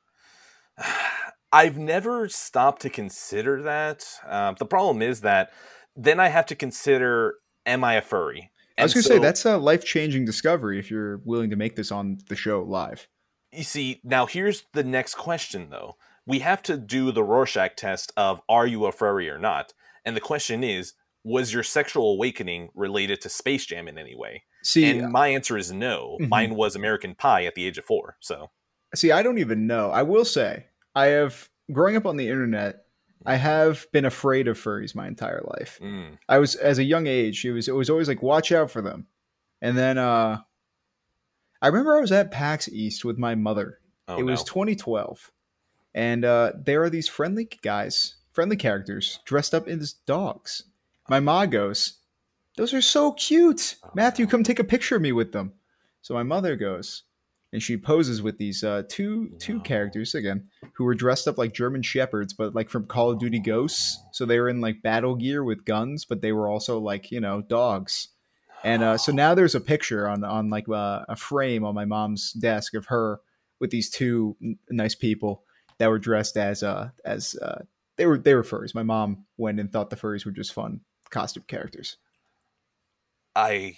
I've never stopped to consider that. Um, the problem is that then I have to consider: Am I a furry? I was going to say that's a life changing discovery if you're willing to make this on the show live. You see, now here's the next question though. We have to do the Rorschach test of are you a furry or not? And the question is, was your sexual awakening related to Space Jam in any way? See, and my answer is no. Mhm. Mine was American Pie at the age of four. So see, I don't even know. I will say, I have growing up on the internet. I have been afraid of furries my entire life. mm, I was as a young age. It was it was always like watch out for them, and then uh, I remember I was at PAX East with my mother. oh it was 2012, and uh, there are these friendly guys, friendly characters dressed up as dogs. My ma goes, "Those are so cute, Oh, Matthew. Come take a picture of me with them." So my mother goes, and she poses with these uh, two two characters again who were dressed up like German shepherds, but like from Call of Duty Ghosts. So they were in like battle gear with guns, but they were also like you know dogs. And uh, so now there's a picture on on like uh, a frame on my mom's desk of her with these two n- nice people that were dressed as uh as uh they were they were furries. My mom went and thought the furries were just fun costume characters. I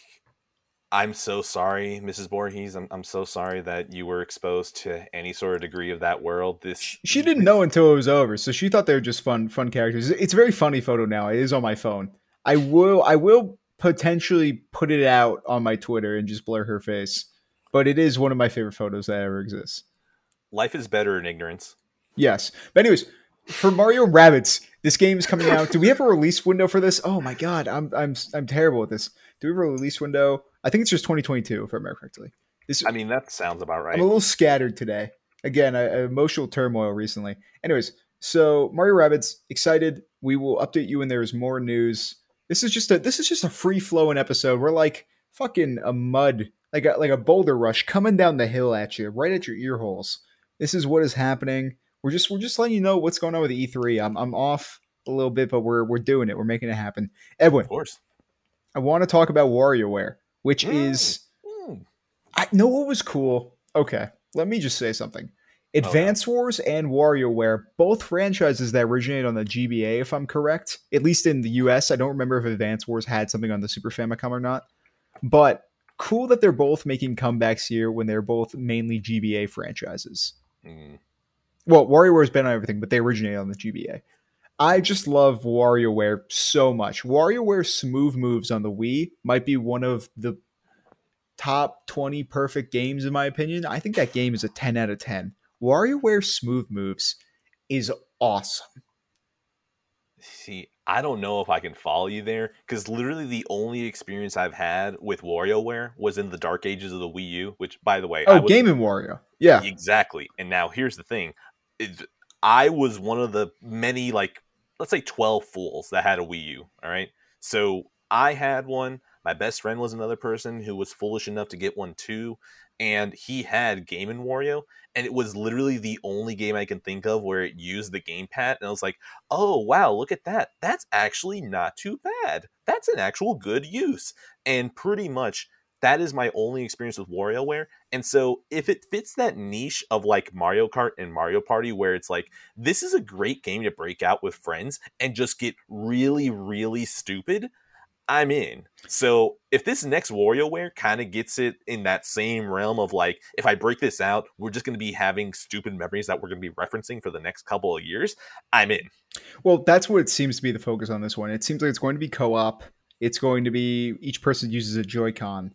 I'm so sorry, Mrs. Borjes. I'm I'm so sorry that you were exposed to any sort of degree of that world. This She didn't know until it was over, so she thought they were just fun fun characters. It's a very funny photo now. It is on my phone. I will I will potentially put it out on my Twitter and just blur her face. But it is one of my favorite photos that ever exists. life is better in ignorance. Yes. But anyways, for Mario Rabbids, this game is coming out. Do we have a release window for this? Oh my god, I'm I'm I'm terrible at this. Do we have a release window? I think it's just 2022, if I remember correctly. This I mean, that sounds about right. I'm a little scattered today. Again, I, I- emotional turmoil recently. Anyways, so Mario Rabbids excited. We will update you when there's more news. This is just a this is just a free flowing episode. We're like fucking a mud, like a like a boulder rush coming down the hill at you, right at your ear holes. This is what is happening. We're just we're just letting you know what's going on with the E3. I'm I'm off a little bit, but we're we're doing it. We're making it happen. Edwin, of course. I want to talk about WarioWare, which Mm. is Mm. I know what was cool. Okay, let me just say something. Advance Wars and WarioWare, both franchises that originate on the GBA, if I'm correct, at least in the US. I don't remember if Advance Wars had something on the Super Famicom or not. But cool that they're both making comebacks here when they're both mainly GBA franchises. Mm. Well, WarioWare's been on everything, but they originated on the GBA. I just love WarioWare so much. WarioWare's smooth moves on the Wii might be one of the top 20 perfect games in my opinion. I think that game is a 10 out of 10. WarioWare smooth moves is awesome. See, I don't know if I can follow you there because literally the only experience I've had with WarioWare was in the dark ages of the Wii U, which, by the way, oh, I Oh, was, Game and Wario. Yeah. exactly. And now here's the thing: is I was one of the many, like, let's say, twelve fools that had a Wii U. All right, so I had one. My best friend was another person who was foolish enough to get one too, and he had Game and Wario, and it was literally the only game I can think of where it used the gamepad, and I was like, "Oh wow, look at that! That's actually not too bad. That's an actual good use." And pretty much that is my only experience with WarioWare. And so if it fits that niche of like Mario Kart and Mario Party, where it's like, this is a great game to break out with friends and just get really, really stupid, I'm in. So if this next WarioWare kind of gets it in that same realm of like, if I break this out, we're just going to be having stupid memories that we're going to be referencing for the next couple of years, I'm in. Well, that's what it seems to be the focus on this one. It seems like it's going to be co-op. It's going to be each person uses a Joy-Con.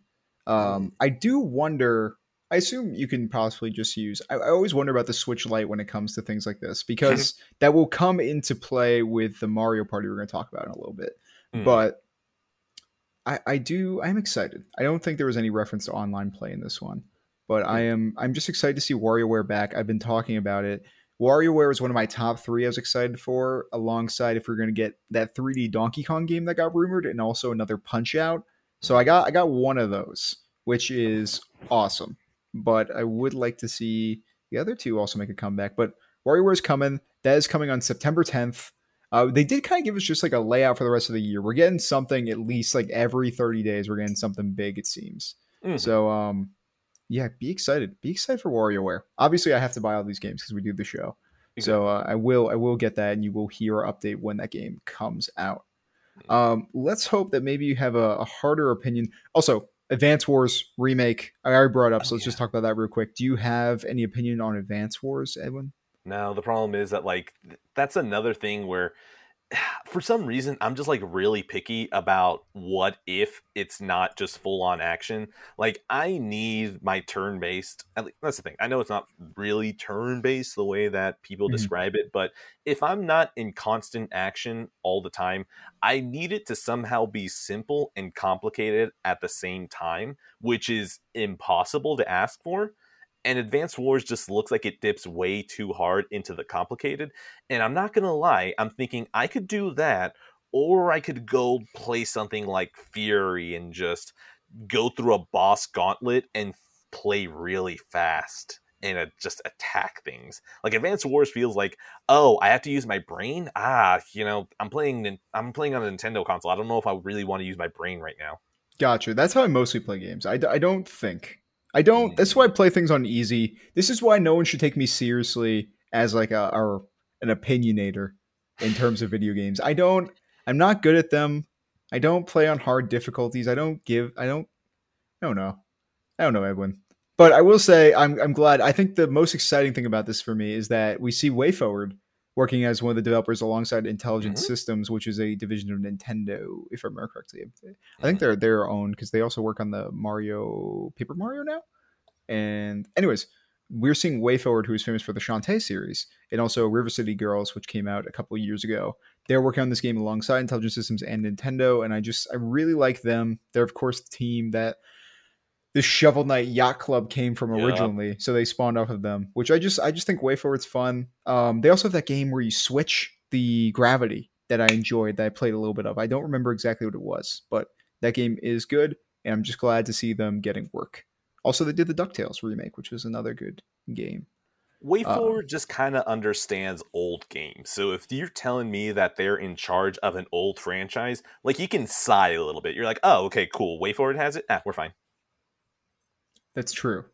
Um, I do wonder. I assume you can possibly just use. I, I always wonder about the Switch Lite when it comes to things like this because that will come into play with the Mario Party we're going to talk about in a little bit. Hmm. But I, I do. I'm excited. I don't think there was any reference to online play in this one, but I am. I'm just excited to see WarioWare back. I've been talking about it. WarioWare was one of my top three I was excited for, alongside if we're going to get that 3D Donkey Kong game that got rumored, and also another Punch Out. So I got I got one of those, which is awesome. But I would like to see the other two also make a comeback. But Warrior WarioWare's coming. That is coming on September 10th. Uh, they did kind of give us just like a layout for the rest of the year. We're getting something at least like every 30 days. We're getting something big, it seems. Mhm. So um yeah, be excited. Be excited for WarioWare. Obviously, I have to buy all these games because we do the show. So uh, I will I will get that, and you will hear our update when that game comes out. Um, let's hope that maybe you have a, a harder opinion. Also, Advance Wars remake. I already brought up, so Oh, let's just talk about that real quick. Do you have any opinion on Advance Wars, Edwin? No, the problem is that like th- that's another thing where for some reason I'm just like really picky about what if it's not just full on action. Like I need my turn based. That's the thing. I know it's not really turn based the way that people Mhm. describe it, but if I'm not in constant action all the time, I need it to somehow be simple and complicated at the same time, which is impossible to ask for and Advance Wars just looks like it dips way too hard into the complicated. And I'm not gonna lie, I'm thinking I could do that, or I could go play something like Furi and just go through a boss gauntlet and play really fast and uh, just attack things. Like Advance Wars feels like, oh, I have to use my brain. Ah, you know, I'm playing. I'm playing on a Nintendo console. I don't know if I really want to use my brain right now. Gotcha. That's how I mostly play games. I don't think. I don't. That's why I play things on easy. This is why no one should take me seriously as like a or an opinionator in terms of video games. I don't. I'm not good at them. I don't play on hard difficulties. I don't give. I don't. I don't know. I don't know, Edwin. But I will say I'm I'm glad. I think the most exciting thing about this for me is that we see WayForward working as one of the developers alongside Intelligent Mhm. Systems, which is a division of Nintendo, if I remember correctly. I think they're their own because they also work on the Mario Paper Mario now. And anyways, we're seeing WayForward, who is famous for the Shantae series, and also River City Girls, which came out a couple of years ago. They're working on this game alongside Intelligent Systems and Nintendo, and I just I really like them. They're of course the team that the Shovel Knight Yacht Club came from Yeah. originally, so they spawned off of them. Which I just I just think WayForward's fun. Um, they also have that game where you switch the gravity that I enjoyed that I played a little bit of. I don't remember exactly what it was, but that game is good, and I'm just glad to see them getting work. Also, they did the Ducktales remake, which was another good game. WayForward just kind of understands old games. So if you're telling me that they're in charge of an old franchise, like you can sigh a little bit. You're like, oh, okay, cool. WayForward has it. Ah, we're fine. That's true.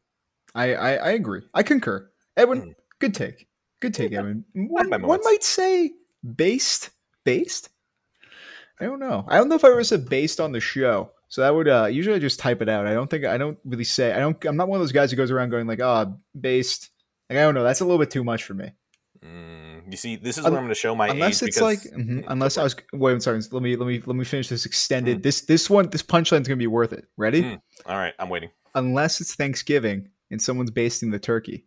I I, I agree. I concur. Edwin, Mm. good take. Good take, Yeah. Edwin. One, one might say based. Based? I don't know. I don't know if I ever said based on the show. So that would uh usually I just type it out. I don't think I don't really say I don't I'm not one of those guys who goes around going like, ah, based. Like I don't know. That's a little bit too much for me. Mm, you see, this is Un- where I'm going to show my unless it's because like mhm, Mm, unless I was wait, I'm sorry. Let me let me let me finish this extended. Mm. This this one this punchline's gonna be worth it. Ready? Mm. All right, I'm waiting. Unless it's Thanksgiving and someone's basting the turkey,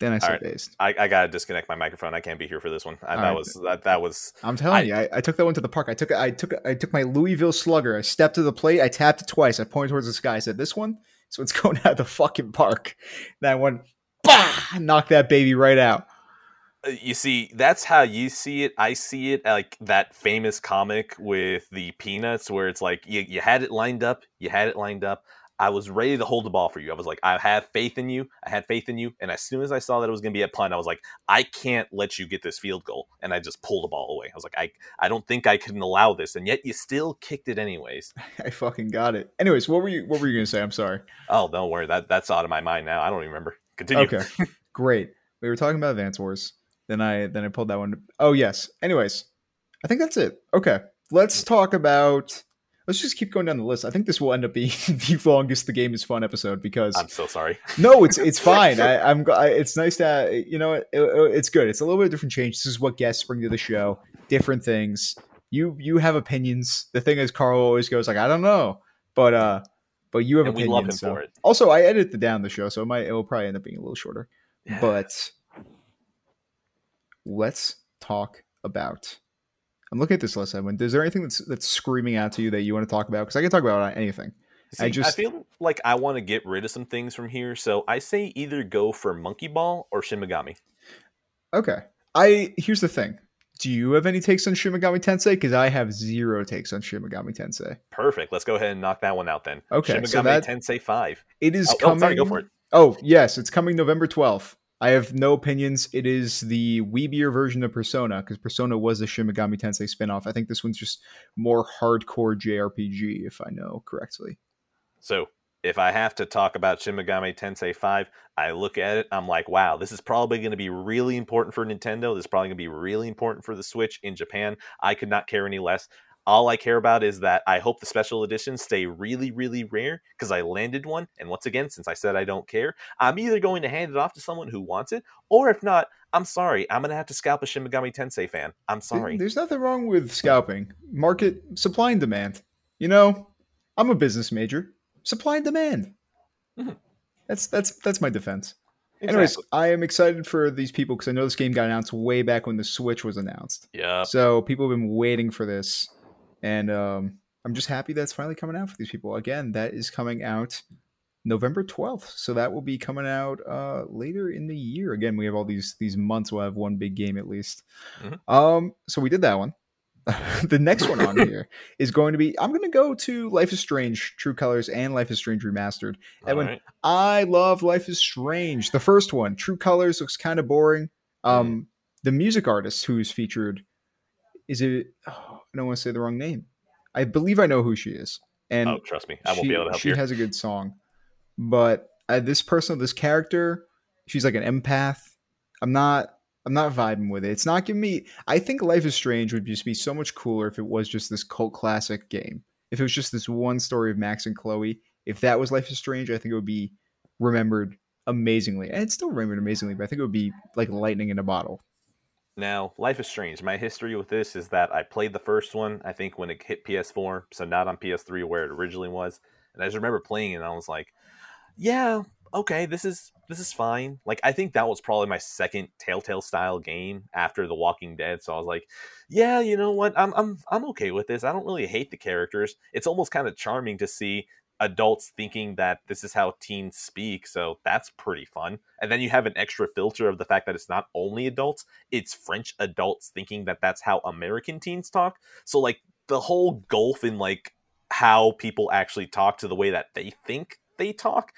then I say right. based. I, I gotta disconnect my microphone. I can't be here for this one. I, that right. was that, that was I'm telling I- you, I, I took that one to the park. I took I took I took my Louisville Slugger. I stepped to the plate. I tapped it twice. I pointed towards the sky. I said, "This one, so it's going out of the fucking park." That one, bah, knocked that baby right out. Uh, you see that's how you see it i see it like that famous comic with the peanuts where it's like you, you had it lined up you had it lined up i was ready to hold the ball for you i was like i have faith in you i had faith in you and as soon as i saw that it was going to be a punt i was like i can't let you get this field goal and i just pulled the ball away i was like i, I don't think i can allow this and yet you still kicked it anyways I fucking got it. Anyways, what were you what were you gonna say? I'm sorry. oh don't worry that that's out of my mind now i don't even remember continue Okay, great. We were talking about Advance Wars. Then I then I pulled that one. Oh yes. Anyways, I think that's it. Okay, let's talk about. Let's just keep going down the list. I think this will end up being the longest the game is fun episode because i'm so sorry no, it's it's fine. I, I'm. I, it's nice to you know it, it- it's good. It's a little bit of different change. This is what guests bring to the show. Different things. You you have opinions. The thing is, Karl always goes like, I don't know, but uh, but you have and we opinions. love him so- for it Also, I edit the down the show, so it might it will probably end up being a little shorter. Yeah. But let's talk about. I'm looking at this list, Edwin. Is there anything that's that's screaming out to you that you want to talk about? Because I can talk about uh, anything. I See, I just- feel like I want to get rid of some things from here, so I say either go for Monkey Ball or Shin Megami. Okay. I here's the thing. Do you have any takes on Shin Megami Tensei? Because I have zero takes on Shin Megami Tensei. Perfect. Let's go ahead and knock that one out then. Okay, Shin Megami so that- Tensei Five. It is Oh, oh, coming. sorry, go for it. Oh yes, it's coming November 12th. I have no opinions. It is the weebier version of Persona because Persona was a Shin Megami Tensei spinoff. I think this one's just more hardcore JRPG, if I know correctly. So if I have to talk about Shin Megami Tensei Five, I look at it. I'm like, wow, this is probably going to be really important for Nintendo. This is probably going to be really important for the Switch in Japan. I could not care any less. All I care about is that I hope the special editions stay really, really rare because I landed one. And once again, since I said I don't care, I'm either going to hand it off to someone who wants it, or if not, I'm sorry. I'm going to have to scalp a Shin Megami Tensei fan. I'm sorry. There's nothing wrong with scalping. Market supply and demand. You know, I'm a business major. Supply and demand. Mhm. That's that's that's my defense. Anyways, I am excited for these people because I know this game got announced way back when the Switch was announced. Yeah. So people have been waiting for this, and um, I'm just happy that's finally coming out for these people. Again, that is coming out November 12th, so that will be coming out uh, later in the year. Again, we have all these these months. We'll have one big game at least. Mhm. Um, so we did that one. the next one on here is going to be I'm going to go to Life is Strange True Colors and Life is Strange Remastered. Edwin, Alright. I love Life is Strange. The first one, True Colors, looks kind of boring. Um, the music artist who's featured is it? Oh, I don't want to say the wrong name. I believe I know who she is, and oh, trust me, I won't she, be able to help she you. She has a good song, but uh, this person, this character, she's like an empath. I'm not. I'm not vibing with it. It's not giving me. I think Life is Strange would just be so much cooler if it was just this cult classic game. If it was just this one story of Max and Chloe. If that was Life is Strange, I think it would be remembered amazingly. And it's still remembered amazingly, but I think it would be like lightning in a bottle. Now, Life is Strange. My history with this is that I played the first one, I think, when it hit PS4, so not on PS3 where it originally was. And I just remember playing it and I was like, yeah, okay, this is this is fine. Like I think that was probably my second Telltale style game after The Walking Dead. So I was like, yeah, you know what? I'm I'm I'm okay with this. I don't really hate the characters. It's almost kind of charming to see adults thinking that this is how teens speak. So that's pretty fun. And then you have an extra filter of the fact that it's not only adults, it's French adults thinking that that's how American teens talk. So like the whole gulf in like how people actually talk to the way that they think they talk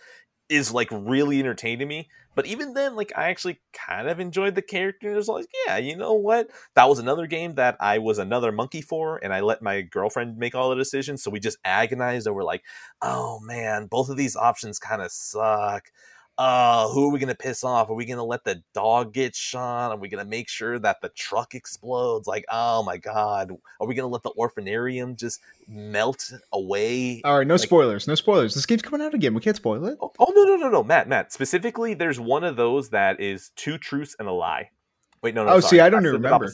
is like really entertaining to me. But even then, like I actually kind of enjoyed the characters. Like, yeah, you know what? That was another game that I was another monkey for, and I let my girlfriend make all the decisions. So we just agonized over like, oh man, both of these options kind of suck. Uh, who are we gonna piss off? Are we gonna let the dog get shot? Are we gonna make sure that the truck explodes? Like, oh my god, are we gonna let the orphanarium just melt away? All right, no Like- spoilers. No spoilers. This game's coming out again. We can't spoil it. Oh, oh, no no no no Matt Matt specifically there's one of those that is two truths and a lie. Wait no no Oh, sorry. see, I don't said even remember.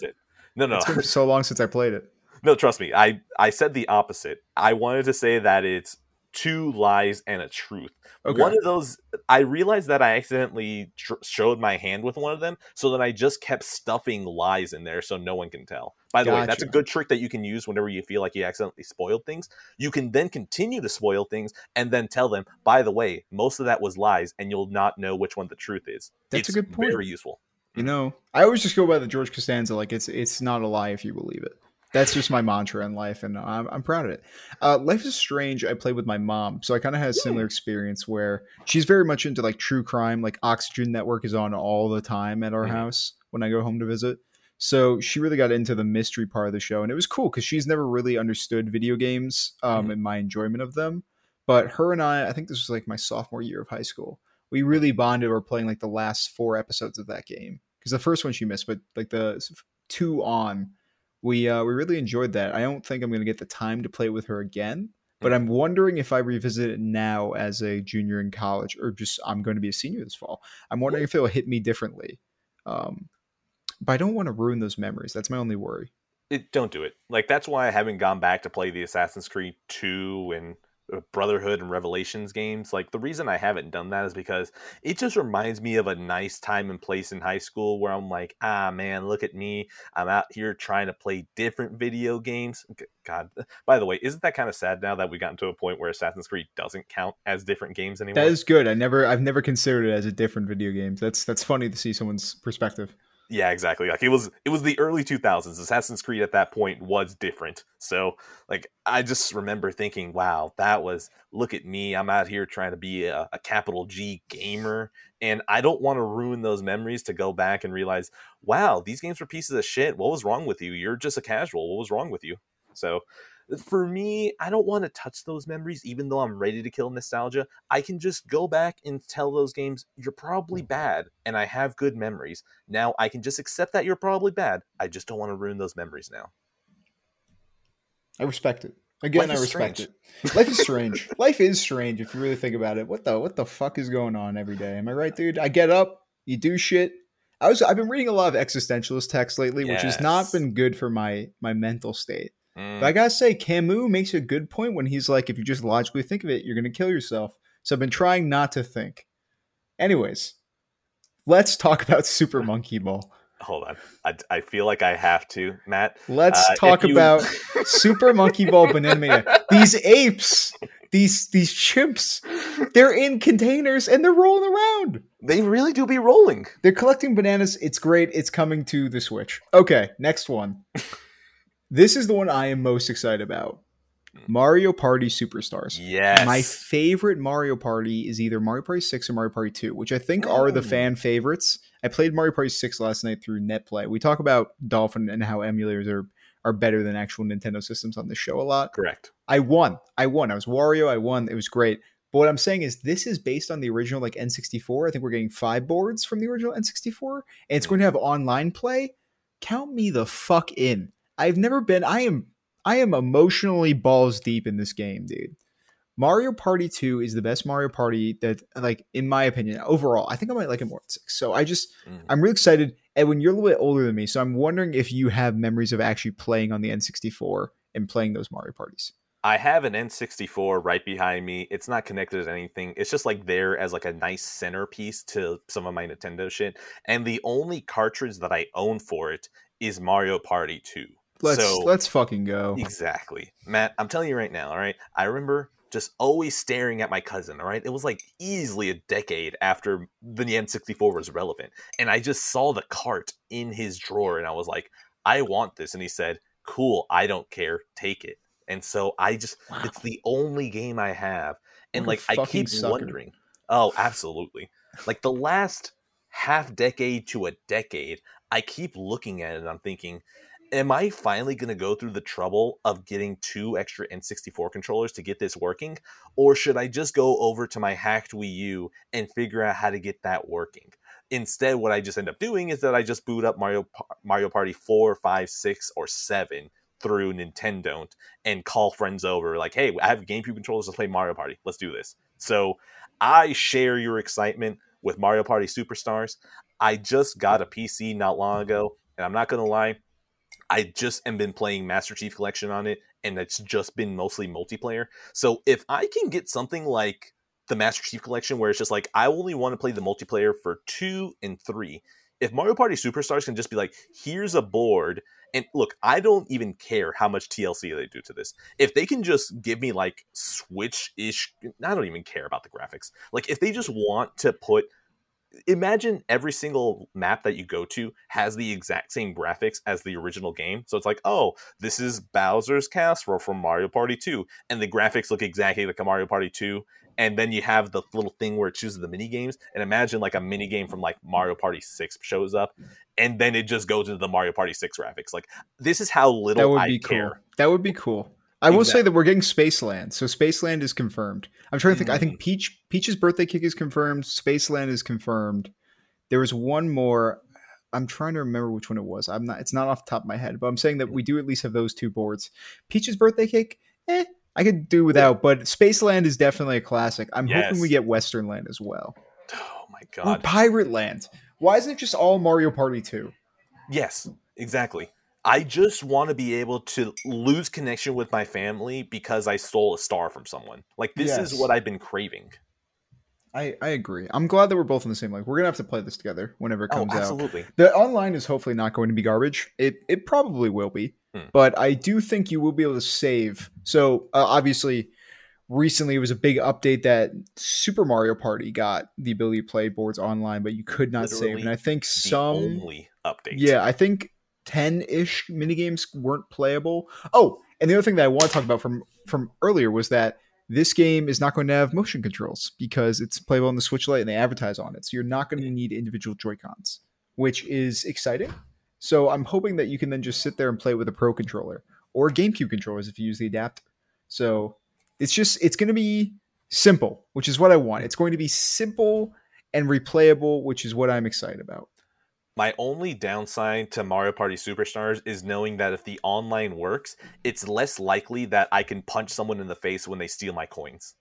No no It's been so long since I played it. no trust me I I said the opposite. I wanted to say that it's two lies and a truth. Okay. One of those I realized that I accidentally tr- showed my hand with one of them, so then I just kept stuffing lies in there so no one can tell. By the way, that's a good trick that you can use whenever you feel like you accidentally spoiled things. You can then continue to spoil things and then tell them, by the way, most of that was lies, and you'll not know which one the truth is. That's a good point. Very useful. You mm. know, I always just go by the George Costanza. Like it's it's not a lie if you believe it. That's just my mantra in life, and I'm, I'm proud of it. Uh, life is Strange. I played with my mom, so I kind of had a similar experience where she's very much into like true crime. Like Oxygen Network is on all the time at our Mhm. house when I go home to visit. So she really got into the mystery part of the show, and it was cool because she's never really understood video games um, and my enjoyment of them. But her and I, I think this was like my sophomore year of high school. We really bonded over playing like the last four episodes of that game because the first one she missed, but like the two on, we uh, we really enjoyed that. I don't think I'm gonna get the time to play with her again, but I'm wondering if I revisit it now as a junior in college, or just I'm going to be a senior this fall. I'm wondering if it'll hit me differently. Um, but I don't want to ruin those memories. That's my only worry. It, don't do it. Like that's why I haven't gone back to play the Assassin's Creed 2 and Brotherhood and Revelations games. Like the reason I haven't done that is because it just reminds me of a nice time and place in high school where I'm like, ah man, look at me. I'm out here trying to play different video games. God, by the way, isn't that kind of sad now that we gotten to a point where Assassin's Creed doesn't count as different games anymore? That is good. I never I've never considered it as a different video game. That's that's funny to see someone's perspective. Yeah, exactly. Like it was it was the early 2000s. Assassin's Creed at that point was different. So, like I just remember thinking, wow, that was look at me. I'm out here trying to be a, a capital G gamer and I don't want to ruin those memories to go back and realize, wow, these games were pieces of shit. What was wrong with you? You're just a casual. What was wrong with you? So, for me, I don't want to touch those memories, even though I'm ready to kill nostalgia. I can just go back and tell those games, you're probably mm. bad, and I have good memories. Now I can just accept that you're probably bad. I just don't want to ruin those memories now. I respect it. Again, Life I respect strange. it. Life is strange. Life is strange if you really think about it. What the what the fuck is going on every day? Am I right, dude? I get up, you do shit. I was I've been reading a lot of existentialist texts lately, which has not been good for my my mental state. Mm, But I gotta say, Camus makes a good point when he's like, if you just logically think of it, you're gonna kill yourself. So I've been trying not to think. Anyways, let's talk about Super Monkey Ball. hold on, I, I feel like I have to, Matt. Let's Uh, talk you- about Super Monkey Ball Banana Mania. These apes, these these chimps, they're in containers and they're rolling around. They really do be rolling. They're collecting bananas. It's great. It's coming to the Switch. Okay, next one. This is the one I am most excited about. Mario Party Superstars. Yes. My favorite Mario Party is either Mario Party 6 or Mario Party 2, which I think are the fan favorites. I played Mario Party 6 last night through NetPlay. We talk about Dolphin and how emulators are are better than actual Nintendo systems on the show a lot. Correct. I won. I won. I was Wario. I won. It was great. But what I'm saying is this is based on the original like N64. I think we're getting five boards from the original N64 and it's hmm. going to have online play. Count me the fuck in. I've never been I am I am emotionally balls deep in this game, dude. Mario Party 2 is the best Mario Party that like in my opinion overall. I think I might like it more than 6. So I just Mhm. I'm really excited. And when you're a little bit older than me, so I'm wondering if you have memories of actually playing on the N64 and playing those Mario parties. I have an N64 right behind me. It's not connected to anything. It's just like there as like a nice centerpiece to some of my Nintendo shit. And the only cartridge that I own for it is Mario Party 2. Let's so let's fucking go. exactly. Matt, I'm telling you right now, all right? I remember just always staring at my cousin, all right? It was like easily a decade after the N64 was relevant. And I just saw the cart in his drawer and I was like, I want this. And he said, Cool, I don't care. Take it. And so I just Wow. it's the only game I have. And What a like I keep sucker. wondering. Oh, absolutely. Like the last half decade to a decade, I keep looking at it and I'm thinking, am I finally going to go through the trouble of getting two extra N64 controllers to get this working? Or should I just go over to my hacked Wii U and figure out how to get that working? Instead, what I just end up doing is that I just boot up Mario Mario Party 4, 5, 6, or 7 through Nintendo and call friends over like, hey, I have GameCube controllers, let's play Mario Party. Let's do this. So I share your excitement with Mario Party Superstars. I just got a PC not long mm-hmm. ago, and I'm not gonna lie, I just am been playing Master Chief Collection on it, and it's just been mostly multiplayer. So if I can get something like the Master Chief Collection, where it's just like I only want to play the multiplayer for two and three, if Mario Party Superstars can just be like, here's a board, and look, I don't even care how much TLC they do to this. If they can just give me like Switch ish, I don't even care about the graphics. Like if they just want to put imagine every single map that you go to has the exact same graphics as the original game. So it's like, oh, this is Bowser's Castle from Mario Party 2, and the graphics look exactly like a Mario Party 2. And then you have the little thing where it chooses the mini games. And imagine like a mini game from like Mario Party 6 shows up, and then it just goes into the Mario Party 6 graphics. Like this is how That little would I be care. cool. That would be cool. I will say that we're getting Spaceland. So Spaceland is confirmed. I'm trying to think. I think Peach Peach's birthday cake is confirmed. Spaceland is confirmed. There was one more. I'm trying to remember which one it was. I'm not. It's not off the top of my head, but I'm saying that we do at least have those two boards. Peach's birthday cake. Eh, I could do without. But Spaceland is definitely a classic. I'm hoping we get Western Land as well. Oh my Or god. Pirate Land. Why isn't it just all Mario Party 2? Yes, exactly. I just want to be able to lose connection with my family because I stole a star from someone. Like this is what I've been craving. I, I agree. I'm glad that we're both in the same like We're gonna have to play this together whenever it Oh, comes out. absolutely. The online is hopefully not going to be garbage. It it probably will be, Hmm. but I do think you will be able to save. So uh, obviously, recently it was a big update that Super Mario Party got the ability to play boards online, but you could not save. And I think some, only update. yeah, I think ten ish minigames weren't playable. Oh, and the other thing that I want to talk about from from earlier was that this game is not going to have motion controls because it's playable on the Switch Lite and they advertise on it. So you're not going to need individual Joy Cons, which is exciting. So I'm hoping that you can then just sit there and play with a Pro controller or GameCube controllers if you use the adapter. So it's just it's going to be simple, which is what I want. It's going to be simple and replayable, which is what I'm excited about. My only downside to Mario Party Superstars is knowing that if the online works, it's less likely that I can punch someone in the face when they steal my coins.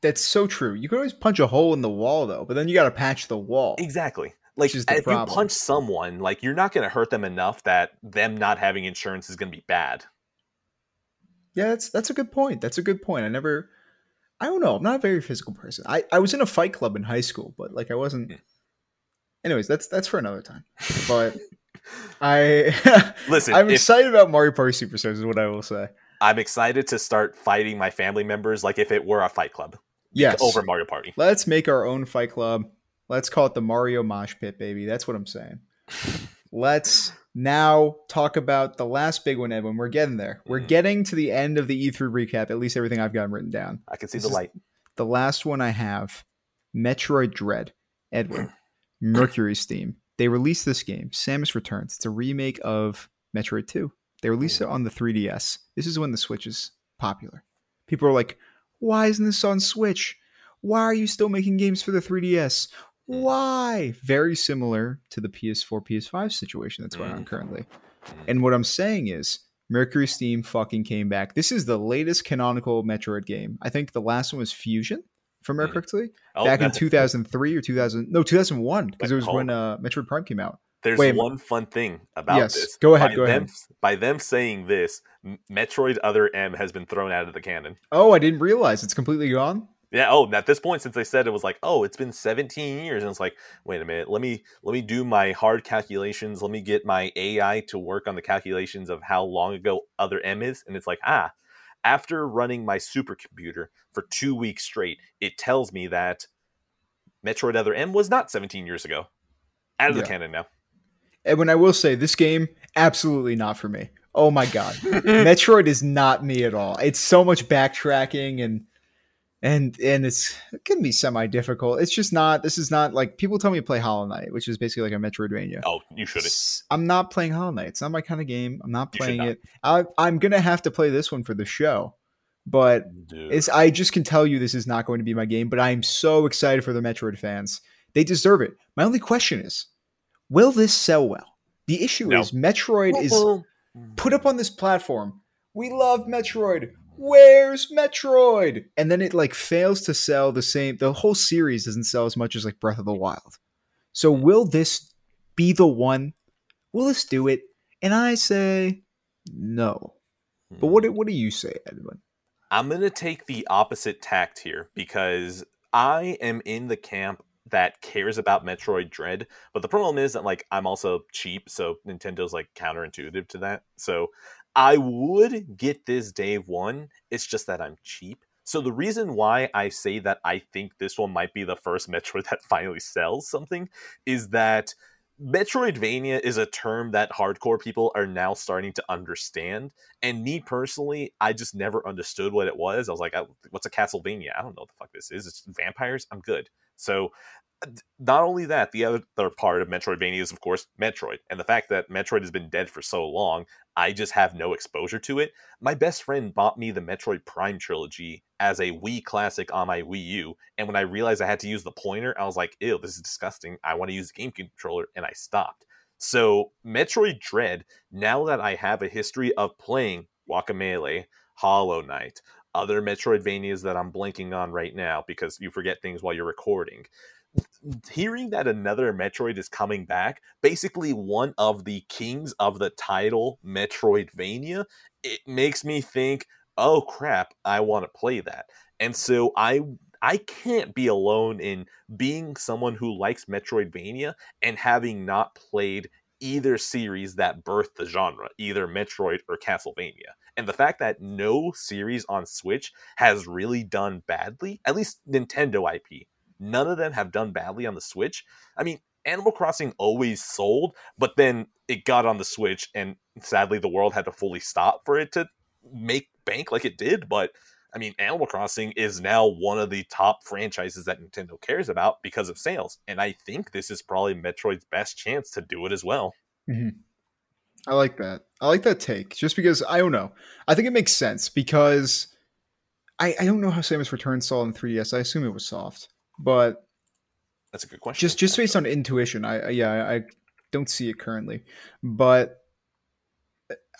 That's so true. You can always punch a hole in the wall though, but then you got to patch the wall. Exactly. Like if problem. you punch someone, like you're not going to hurt them enough that them not having insurance is going to be bad. Yeah, that's that's a good point. That's a good point. I never I don't know. I'm not a very physical person. I, I was in a fight club in high school, but like I wasn't Hmm. Anyways, that's that's for another time. But I Listen, I'm if excited about Mario Party Superstars is what I will say. I'm excited to start fighting my family members like if it were a fight club Yes. over Mario Party. Let's make our own fight club. Let's call it the Mario Mosh Pit, baby. That's what I'm saying. Let's now talk about the last big one, Edwin. We're getting there. We're Mhm. getting to the end of the E3 recap, at least everything I've got written down. I can see This the light. The last one I have Metroid Dread. Edwin, MercurySteam. They released this game, Samus Returns. It's a remake of Metroid 2. They released it on the 3DS. This is when the Switch is popular. People are like, why isn't this on Switch? Why are you still making games for the 3DS? Why? Very similar to the PS4, PS5 situation that's going on Mm. currently. Mm. And what I'm saying is, Mercury Steam fucking came back. This is the latest canonical Metroid game. I think the last one was Fusion, if I remember correctly, Oh, back in 2003 or 2000. No, 2001, because it was when uh, Metroid Prime came out. There's Wait. one fun thing about Yes, this. go ahead, By go them, ahead. By them saying this, Metroid Other M has been thrown out of the canon. Oh, I didn't realize it's completely gone. Yeah. Oh, at this point, since they said it was like, oh, it's been 17 years, and it's like, wait a minute, let me let me do my hard calculations. Let me get my AI to work on the calculations of how long ago Other M is, and it's like, ah, after running my supercomputer for two weeks straight, it tells me that Metroid Other M was not 17 years ago. Out of Yeah. the canon now. And when I will say, this game absolutely not for me. Oh my god, Metroid is not me at all. It's so much backtracking and and and it's it can be semi difficult. It's just not. This is not like people tell me to play Hollow Knight, which is basically like a Metroidvania. oh, you shouldn't. S- I'm not playing Hollow Knight. It's not my kind of game. I'm not playing not. it. I, I'm gonna have to play this one for the show, but Dude. it's. I just can tell you this is not going to be my game. But I am so excited for the Metroid fans. They deserve it. My only question is, will this sell well? The issue No. is Metroid is Well, put up on this platform. We love Metroid. Where's Metroid? And then it like fails to sell the same. The whole series doesn't sell as much as like Breath of the Wild. So will this be the one? Will this do it? And I say no. But what what do you say, Edwin? I'm to take the opposite tact here because I am in the camp that cares about Metroid Dread, but the problem is that like I'm also cheap, so Nintendo's like counterintuitive to that. So I would get this day one. It's just that I'm cheap. So the reason why I say that I think this one might be the first Metroid that finally sells something is that Metroidvania is a term that hardcore people are now starting to understand. And me personally, I just never understood what it was. I was like, I- what's a Castlevania? I don't know what the fuck this is. It's vampires. I'm good. So, not only that, the other, part of Metroidvania is, of course, Metroid. And the fact that Metroid has been dead for so long, I just have no exposure to it. My best friend bought me the Metroid Prime trilogy as a Wii classic on my Wii U. And when I realized I had to use the pointer, I was like, ew, this is disgusting. I want to use the game controller. And I stopped. So, Metroid Dread, now that I have a history of playing Guacamelee, Hollow Knight, other Metroidvanias that I'm blanking on right now because you forget things while you're recording. Hearing that another Metroid is coming back, basically one of the kings of the title Metroidvania, it makes me think, oh crap, I want to play that. And so I I can't be alone in being someone who likes Metroidvania and having not played either series that birthed the genre, either Metroid or Castlevania. And the fact that no series on Switch has really done badly, at least Nintendo IP, none of them have done badly on the Switch. I mean, Animal Crossing always sold, but then it got on the Switch, and sadly, the world had to fully stop for it to make bank like it did. But I mean, Animal Crossing is now one of the top franchises that Nintendo cares about because of sales. And I think this is probably Metroid's best chance to do it as well. Mm-hmm. I like that. I like that take. Just because I don't know. I think it makes sense because I, I don't know how Samus Returns saw in 3DS. I assume it was soft, but That's a good question. just just based on intuition, I, yeah I, don't see it currently, but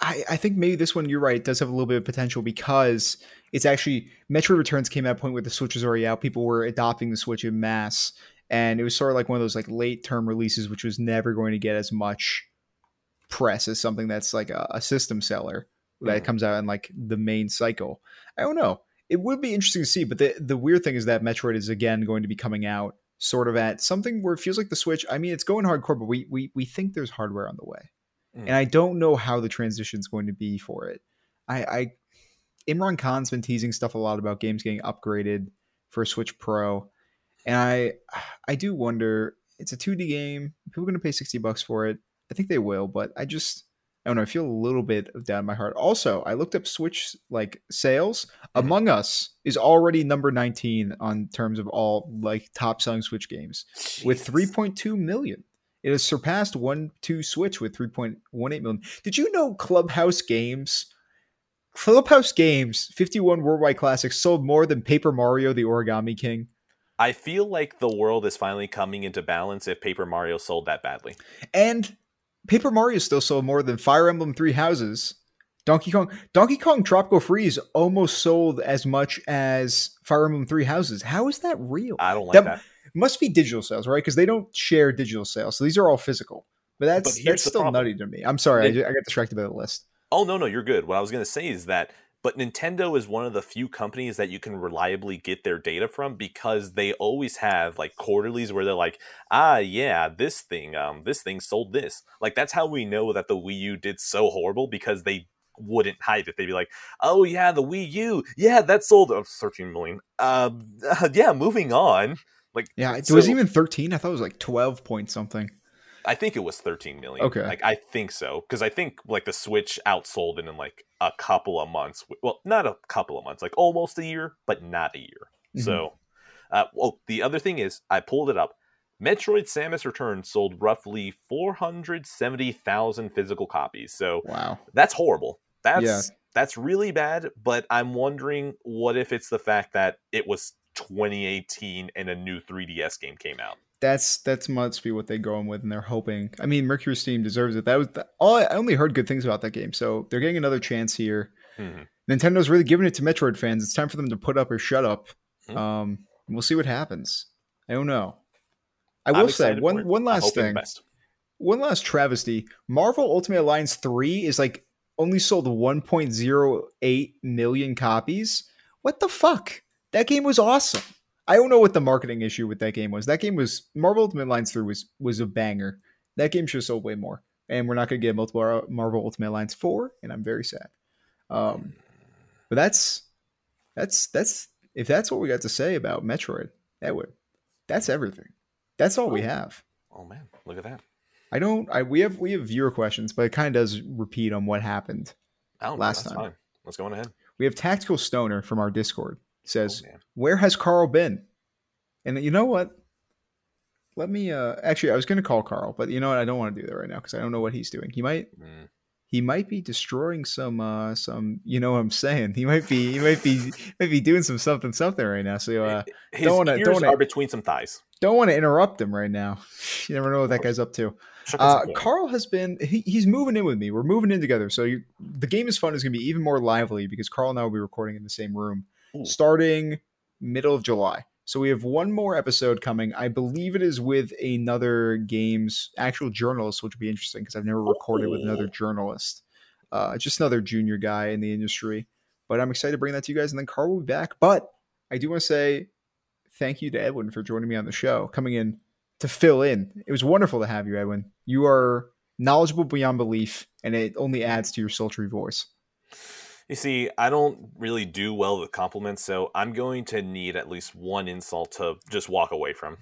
I I think maybe this one you're right does have a little bit of potential because it's actually Metroid Returns came at a point where the Switch was already out. People were adopting the Switch in mass, and it was sort of like one of those like late term releases, which was never going to get as much press as something that's like a, a system seller that Mhm. comes out in like the main cycle. I don't know. It would be interesting to see, but the the weird thing is that Metroid is again going to be coming out sort of at something where it feels like the Switch. I mean, it's going hardcore, but we we we think there's hardware on the way, Mm. and I don't know how the transition is going to be for it. I, I Imran Khan's been teasing stuff a lot about games getting upgraded for Switch Pro, and I I do wonder. It's a 2D game. People are going to pay 60 bucks for it. I think they will, but I just I don't know. I feel a little bit of doubt in my heart. Also, I looked up Switch like sales. Mhm. Among Us is already number 19 on terms of all like top selling Switch games with 3.2 million. It has surpassed one two Switch with 3.18 million. Did you know Clubhouse Games? Clubhouse Games 51 worldwide classics sold more than Paper Mario: The Origami King. I feel like the world is finally coming into balance if Paper Mario sold that badly. And Paper Mario still sold more than Fire Emblem Three Houses. Donkey Kong Donkey Kong Tropical Freeze almost sold as much as Fire Emblem Three Houses. How is that real? I don't like That- that. must be digital sales, right? Because they don't share digital sales, so these are all physical. But that's But that's still problem. nutty to me. I'm sorry, I, They- I got distracted by the list. Oh no, no, you're good. What I was gonna say is that, but Nintendo is one of the few companies that you can reliably get their data from because they always have like quarterlies where they're like, ah, yeah, this thing, um, this thing sold this. Like that's how we know that the Wii U did so horrible because they wouldn't hide it. They'd be like, oh yeah, the Wii U, yeah, that sold uh, 13 million. Um, yeah, moving on. Like, Yeah, it so- was even 13. I thought it was like 12 point something. I think it was 13 million. Okay. Like I think so because I think like the Switch outsold it in like a couple of months. Well, not a couple of months, like almost a year, but not a year. Mhm. So, uh, well, the other thing is I pulled it up. Metroid Samus Return sold roughly 470,000 physical copies. So Wow. that's horrible. That's Yeah. that's really bad, but I'm wondering what if it's the fact that it was 2018 and a new 3DS game came out. That's that's must be what they're going with, and they're hoping. I mean, MercurySteam deserves it. That was the, all. I only heard good things about that game, so they're getting another chance here. Mhm. Nintendo's really giving it to Metroid fans. It's time for them to put up or shut up. Mhm. Um, we'll see what happens. I don't know. I will say one one last thing. One last travesty. Marvel Ultimate Alliance 3 is like only sold 1.08 million copies. What the fuck? That game was awesome. I don't know what the marketing issue with that game was. That game was Marvel Ultimate Alliance 3 was was a banger. That game should have sold way more. And we're not going to get multiple Marvel Ultimate Alliance 4, and I'm very sad. Um, but that's that's that's if that's what we got to say about Metroid, that would that's everything. That's all we have. Oh man, look at that. I don't. I we have we have viewer questions, but it kind of does repeat on what happened. Last know. Time. fine. Let's go on ahead. We have tactical stoner from our Discord says, Oh, "Where has Karl been?" And you know what? Let me. uh Actually, I was going to call Karl, but you know what? I don't want to do that right now because I don't know what he's doing. He might. Mm. He might be destroying some. uh Some. You know what I'm saying? He might be. He might be. might be doing some something something right now. So uh, His don't wanna- ears don't wanna- are between some thighs. don't want to interrupt him right now. You never know what that guy's up to. Uh. Karl has been he, he's moving in with me. We're moving in together. So you, the game is fun is going to be even more lively because Karl and I will be recording in the same room Ooh. starting middle of July. So we have one more episode coming. I believe it is with another games actual journalist, which will be interesting because I've never recorded with another journalist. Uh, just another junior guy in the industry. But I'm excited to bring that to you guys, and then Karl will be back. But I do want to say thank you to Edwin for joining me on the show, coming in to fill in. It was wonderful to have you, Edwin. You are knowledgeable beyond belief, and it only adds to your sultry voice. You see, I don't really do well with compliments, so I'm going to need at least one insult to just walk away from.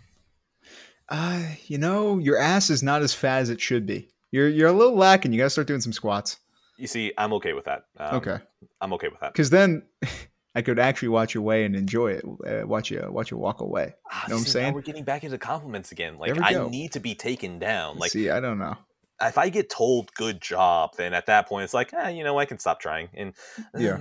Uh, you know, your ass is not as fat as it should be. You're you're a little lacking. You got to start doing some squats. You see, I'm okay with that. Um, okay, I'm okay with that. because then I could actually watch you weigh and enjoy it. Uh, watch you watch you walk away. Ah, know what I'm saying? We're getting back into compliments again. Like I go. need to be taken down. Like See, I don't know. If I get told "good job," then at that point it's like, ah, you know, I can stop trying. And Yeah.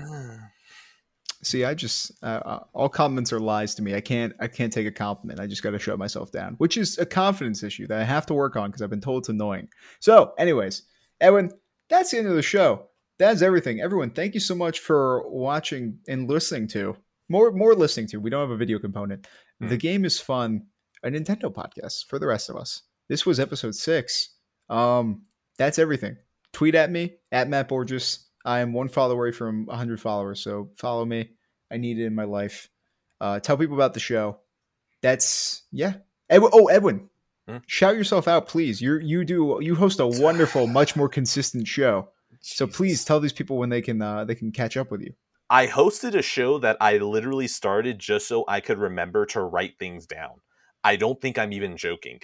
See, I just uh, uh, all compliments are lies to me. I can't I can't take a compliment. I just got to shut myself down, which is a confidence issue that I have to work on because I've been told it's annoying. So, anyways, Edwin, that's the end of the show. That's everything. Everyone, thank you so much for watching and listening to more more listening to. We don't have a video component. Hmm. The game is fun. A Nintendo podcast for the rest of us. This was episode six. Um, that's everything. Tweet at me at Matt Borjes. I am one follower away from 100 followers, so follow me. I need it in my life. Uh, tell people about the show. That's yeah. Edwin, oh, Edwin, Hmm? shout yourself out, please. You you do you host a wonderful, much more consistent show. So please tell these people when they can uh, they can catch up with you. I hosted a show that I literally started just so I could remember to write things down. I don't think I'm even joking.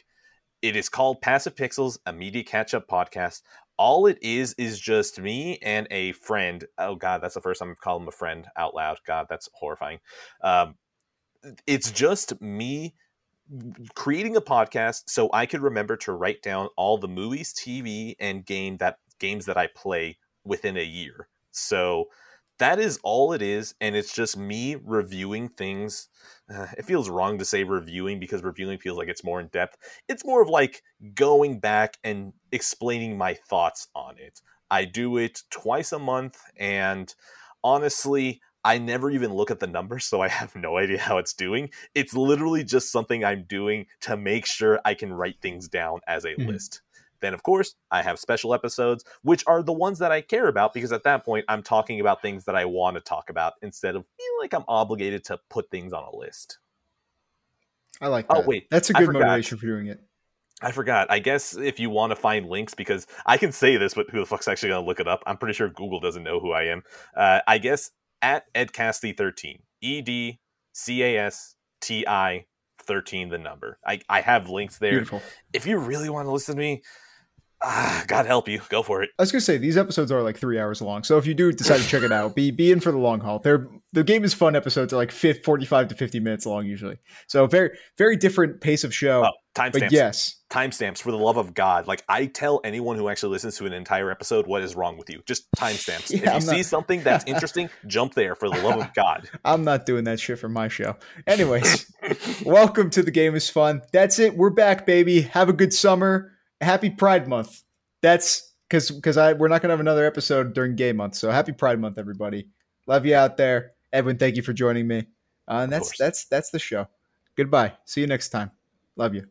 It is called Passive Pixels, a media catch up podcast. All it is is just me and a friend. Oh God, that's the first time I've called him a friend out loud. God, that's horrifying. Um, it's just me creating a podcast so I could remember to write down all the movies, TV, and game that games that I play within a year. So that is all it is, and it's just me reviewing things. Uh, it feels wrong to say reviewing because reviewing feels like it's more in depth. It's more of like going back and explaining my thoughts on it. I do it twice a month, and honestly, I never even look at the numbers, so I have no idea how it's doing. It's literally just something I'm doing to make sure I can write things down as a mm-hmm. list. Then, of course, I have special episodes, which are the ones that I care about because at that point, I'm talking about things that I want to talk about instead of feeling like I'm obligated to put things on a list. I like oh, that. Oh, wait. That's a good motivation for doing it. I forgot. I guess if you want to find links, because I can say this, but who the fuck's actually going to look it up? I'm pretty sure Google doesn't know who I am. Uh, I guess at edcasti13, E D C A S T I 13, the number. I, I have links there. Beautiful. If you really want to listen to me, ah, God help you, go for it. I was gonna say these episodes are like three hours long, so if you do decide to check it out, be be in for the long haul. They're the game is fun episodes are like 50, 45 to fifty minutes long usually, so very very different pace of show. Oh, timestamps. Yes, timestamps for the love of God. Like I tell anyone who actually listens to an entire episode, what is wrong with you? Just timestamps. yeah, if you I'm see not... something that's interesting, jump there for the love of God. I'm not doing that shit for my show. Anyways, welcome to the game is fun. That's it. We're back, baby. Have a good summer happy Pride Month. That's because because I we're not gonna have another episode during Gay Month. So happy Pride Month, everybody. Love you out there, Edwin. Thank you for joining me. Uh, and that's that's that's the show. Goodbye. See you next time. Love you.